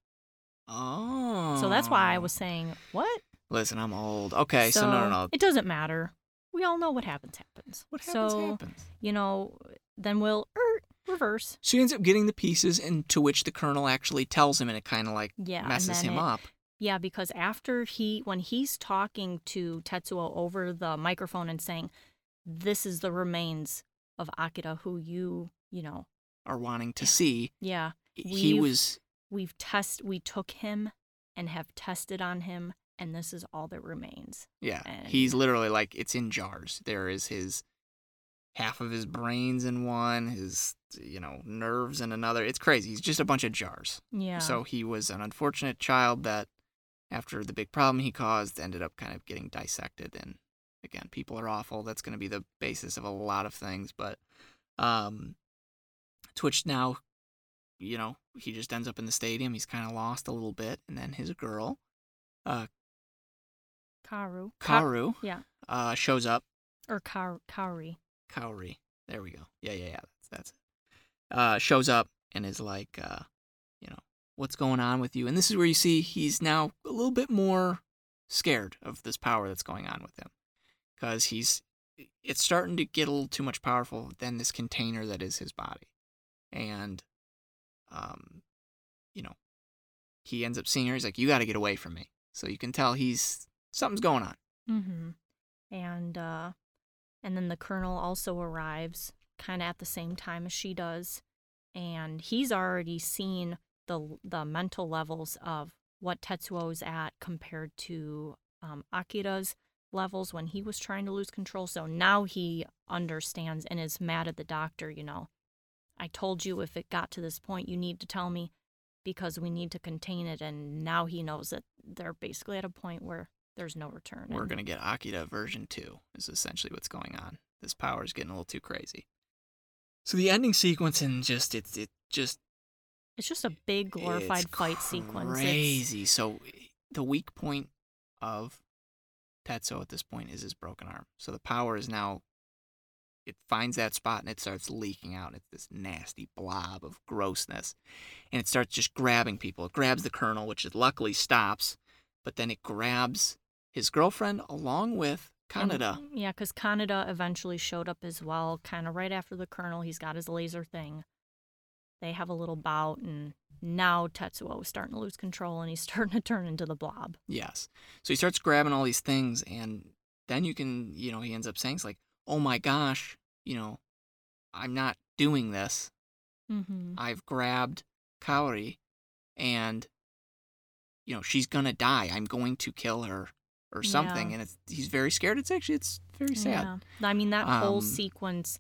B: Oh.
A: So that's why I was saying what.
B: Listen, I'm old. Okay, so, no, no, no.
A: It doesn't matter. We all know what happens happens.
B: What happens
A: so,
B: happens.
A: You know, then we'll er, reverse.
B: So he ends up getting the pieces, and to which the colonel actually tells him, and it kind of like
A: Yeah,
B: messes him
A: it-
B: up.
A: Yeah, because after he, when he's talking to Tetsuo over the microphone and saying, "This is the remains of Akira, who you, you know,
B: Are wanting to see.
A: yeah,
B: He
A: We've-
B: was
A: we've test, we took him and have tested on him, and this is all that remains."
B: Yeah,
A: And-
B: he's literally like it's in jars. There is his half of his brains in one, his you know nerves in another. It's crazy. He's just a bunch of jars.
A: Yeah.
B: So he was an unfortunate child that, after the big problem he caused, ended up kind of getting dissected. And again, people are awful. That's going to be the basis of a lot of things. But, um, Twitch now, you know, he just ends up in the stadium. He's kind of lost a little bit, and then his girl, uh,
A: Kaoru. Ka-
B: Kaoru,
A: yeah.
B: uh, shows up.
A: or Kaori.
B: Kaori. There we go. Yeah, yeah, yeah. That's that's it. Uh, shows up and is like, uh, what's going on with you? And this is where you see he's now a little bit more scared of this power that's going on with him, because he's it's starting to get a little too much powerful than this container that is his body, and um, you know, he ends up seeing her. He's like, you got to get away from me. So you can tell he's something's going on.
A: Mm-hmm. And uh, and then the colonel also arrives, kind of at the same time as she does, and he's already seen the the mental levels of what Tetsuo's at compared to um, Akira's levels when he was trying to lose control. So now he understands and is mad at the doctor. You know, I told you if it got to this point, you need to tell me because we need to contain it. And now he knows that they're basically at a point where there's no return.
B: we're
A: and-
B: gonna get Akira version two. Is essentially what's going on. This power is getting a little too crazy. So the ending sequence and just it's it just
A: It's just a big glorified
B: it's
A: fight sequence. It's-
B: Crazy. So eh, the weak point of Tetsuo at this point is his broken arm. So the power is now it finds that spot and it starts leaking out. It's this nasty blob of grossness. And it starts just grabbing people. It grabs the colonel, which it luckily stops, but then it grabs his girlfriend along with
A: and- yeah, because Kaneda eventually showed up as well, kind of right after the colonel. He's got his laser thing. They have a little bout, and now Tetsuo is starting to lose control, and he's starting to turn into the blob.
B: Yes. So he starts grabbing all these things, and then you can, you know, he ends up saying, it's like, oh my gosh, you know, I'm not doing this.
A: Mm-hmm.
B: I've grabbed Kaori, and, you know, she's going to die. I'm going to kill her or something.
A: Yeah.
B: And it's he's very scared. It's actually, it's very sad.
A: Yeah. I mean, that whole
B: Um,
A: sequence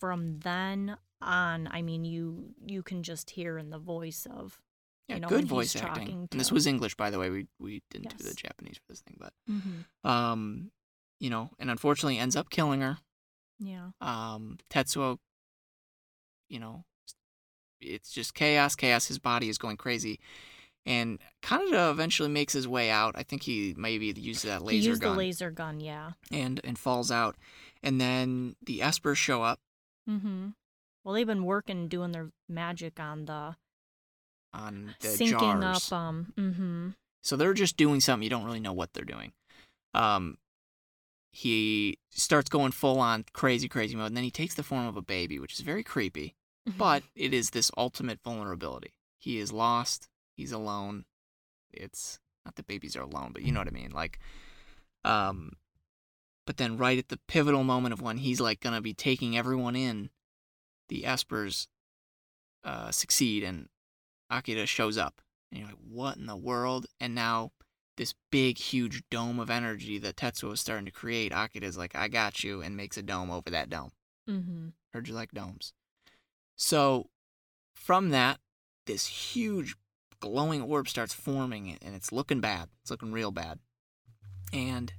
A: from then on, I mean, you you can just hear in the voice of.
B: Yeah,
A: You know,
B: good voice acting. And this was English, by the way. We, we didn't do the Japanese for this thing, but,
A: Mm-hmm.
B: um, you know, and unfortunately ends up killing her.
A: Yeah.
B: um, Tetsuo, you know, it's just chaos, chaos. His body is going crazy. And Kaneda eventually makes his way out. I think he maybe used that laser
A: he used
B: gun
A: the laser gun, yeah.
B: and and falls out. And then the Espers show up
A: Mm-hmm. Well, they've been working, doing their magic on the
B: on the
A: syncing
B: jars.
A: up. Um. Mm-hmm.
B: So they're just doing something. You don't really know what they're doing. Um, he starts going full on crazy, crazy mode, and then he takes the form of a baby, which is very creepy. but it is this ultimate vulnerability. He is lost. He's alone. It's not that babies are alone, but you know what I mean. Like, um, but then right at the pivotal moment of when he's like gonna be taking everyone in, the Espers uh, succeed and Akira shows up, and you're like, what in the world? And now this big, huge dome of energy that Tetsuo is starting to create, Akira's like, I got you, and makes a dome over that dome.
A: mm-hmm.
B: Heard you like domes. So from that, this huge glowing orb starts forming and it's looking bad. It's looking real bad. And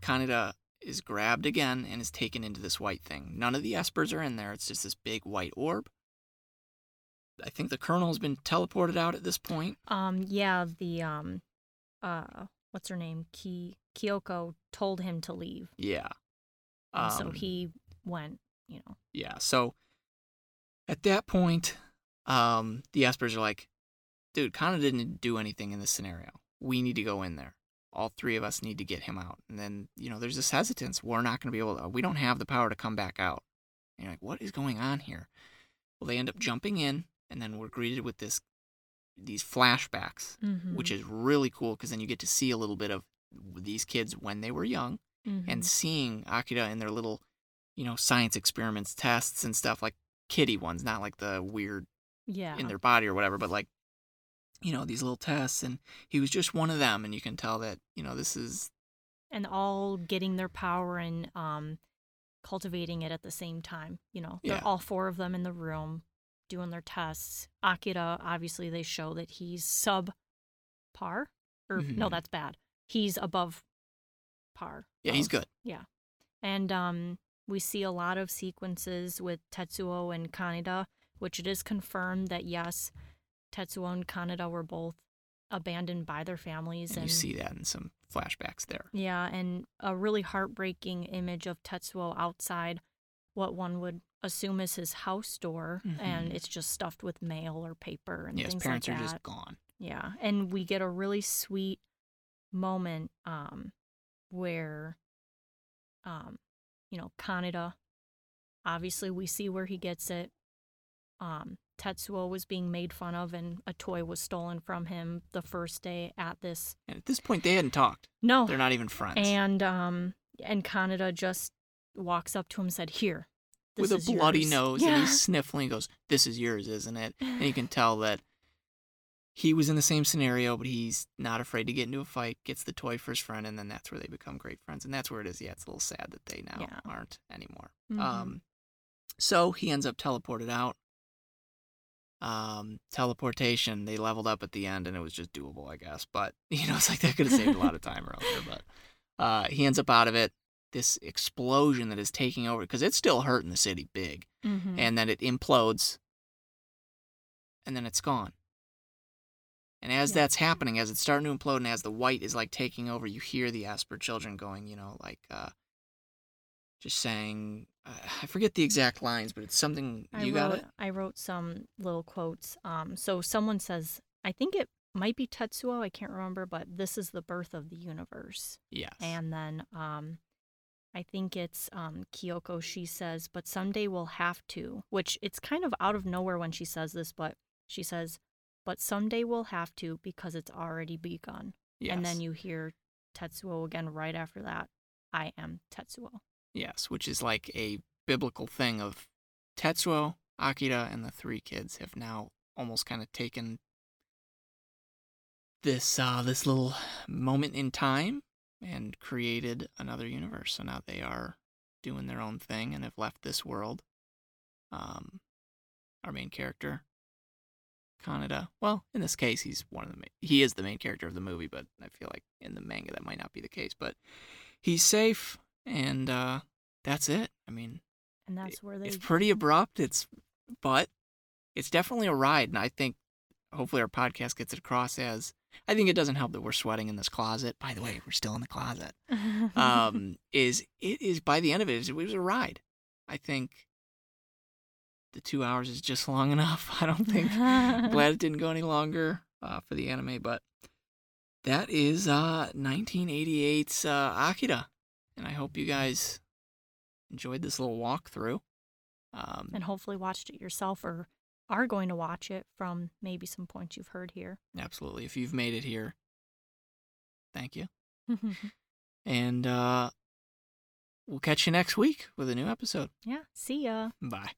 B: Kaneda is grabbed again and is taken into this white thing. None of the espers are in there. It's just this big white orb. I think the colonel's been teleported out at this point.
A: Um. Yeah. The um. Uh. What's her name? Ki Kyoko told him to leave,
B: Yeah.
A: and so
B: Um,
A: he went. You know.
B: Yeah. So at that point, um, the Espers are like, dude, Kana didn't do anything in this scenario. We need to go in there. All three of us need to get him out. And then, you know, there's this hesitance. We're not going to be able to, we don't have the power to come back out. And you're like, what is going on here? Well, they end up jumping in, and then we're greeted with this, these flashbacks,
A: Mm-hmm.
B: which is really cool because then you get to see a little bit of these kids when they were young
A: Mm-hmm.
B: and seeing Akira in their little, you know, science experiments, tests and stuff like kitty ones, not like the weird
A: yeah.
B: in their body or whatever, but like, you know, these little tests. And he was just one of them. And you can tell that, you know, this is,
A: and all getting their power and um, cultivating it at the same time. You know, they're
B: Yeah.
A: all four of them in the room doing their tests. Akira, obviously, they show that he's sub par, or no,
B: Mhm.
A: that's bad. He's above par.
B: yeah, he's good.
A: Yeah, and um, we see a lot of sequences with Tetsuo and Kaneda, which it is confirmed that yes, Tetsuo and Kaneda were both abandoned by their families,
B: And
A: and
B: you see that in some flashbacks there.
A: yeah, and a really heartbreaking image of Tetsuo outside what one would assume is his house door, and
B: Mhm.
A: it's just stuffed with mail or paper and
B: Yeah, his
A: things
B: parents
A: like
B: are
A: that.
B: just gone.
A: Yeah, and we get a really sweet moment um, where, um, you know, Kaneda. Obviously, we see where he gets it. Um, Tetsuo was being made fun of, and a toy was stolen from him the first day at this.
B: And at this point, they hadn't talked.
A: No,
B: They're not even friends.
A: and um and Kaneda just walks up to him and said, "Here."
B: With a bloody
A: yours."
B: nose, and he's sniffling. He goes, "This is yours, isn't it?" And you can tell that he was in the same scenario, but he's not afraid to get into a fight. Gets the toy for his friend, and then that's where they become great friends. And that's where it is. Yeah, it's a little sad that they now
A: Yeah.
B: aren't anymore.
A: Mhm.
B: Um, so he ends up teleported out. Um, teleportation. They leveled up at the end, and it was just doable, I guess. But you know, it's like they could have saved a lot of time earlier. But uh, he ends up out of it. This explosion that is taking over because it's still hurting the city big,
A: Mhm.
B: and then it implodes, and then it's gone. And as
A: Yeah.
B: that's happening, as it's starting to implode, and as the white is like taking over, you hear the Esper children going, you know, like uh, just saying, I forget the exact lines, but it's something
A: I
B: you
A: wrote,
B: got it.
A: I wrote some little quotes. Um, so someone says, I think it might be Tetsuo. I can't remember, but this is the birth of the universe.
B: Yes.
A: And then um, I think it's um, Kyoko. She says, but someday we'll have to, which it's kind of out of nowhere when she says this, but she says, but someday we'll have to because it's already begun.
B: yes.
A: And then you hear Tetsuo again right after that. I am Tetsuo.
B: Yes, which is like a biblical thing of Tetsuo, Akira, and the three kids have now almost kind of taken this uh, this little moment in time and created another universe. So now they are doing their own thing and have left this world. Um, our main character, Kaneda. Well, in this case, he's one of the main, he is the main character of the movie, but I feel like in the manga that might not be the case. But he's safe, and uh, that's it. I mean,
A: And that's where they
B: it's pretty abrupt. It's but it's definitely a ride, and I think hopefully our podcast gets it across as. I think it doesn't help that we're sweating in this closet. By the way, we're still in the closet. Um, is it is by the end of it, it was a ride. I think the two hours is just long enough. I don't think. glad it didn't go any longer uh, for the anime, but that is uh, 1988's uh, Akira, and I hope you guys enjoyed this little walkthrough. Um,
A: and hopefully watched it yourself or are going to watch it from maybe some points you've heard here.
B: absolutely, if you've made it here, thank you, and uh, we'll catch you next week with a new episode.
A: yeah, see ya.
B: Bye.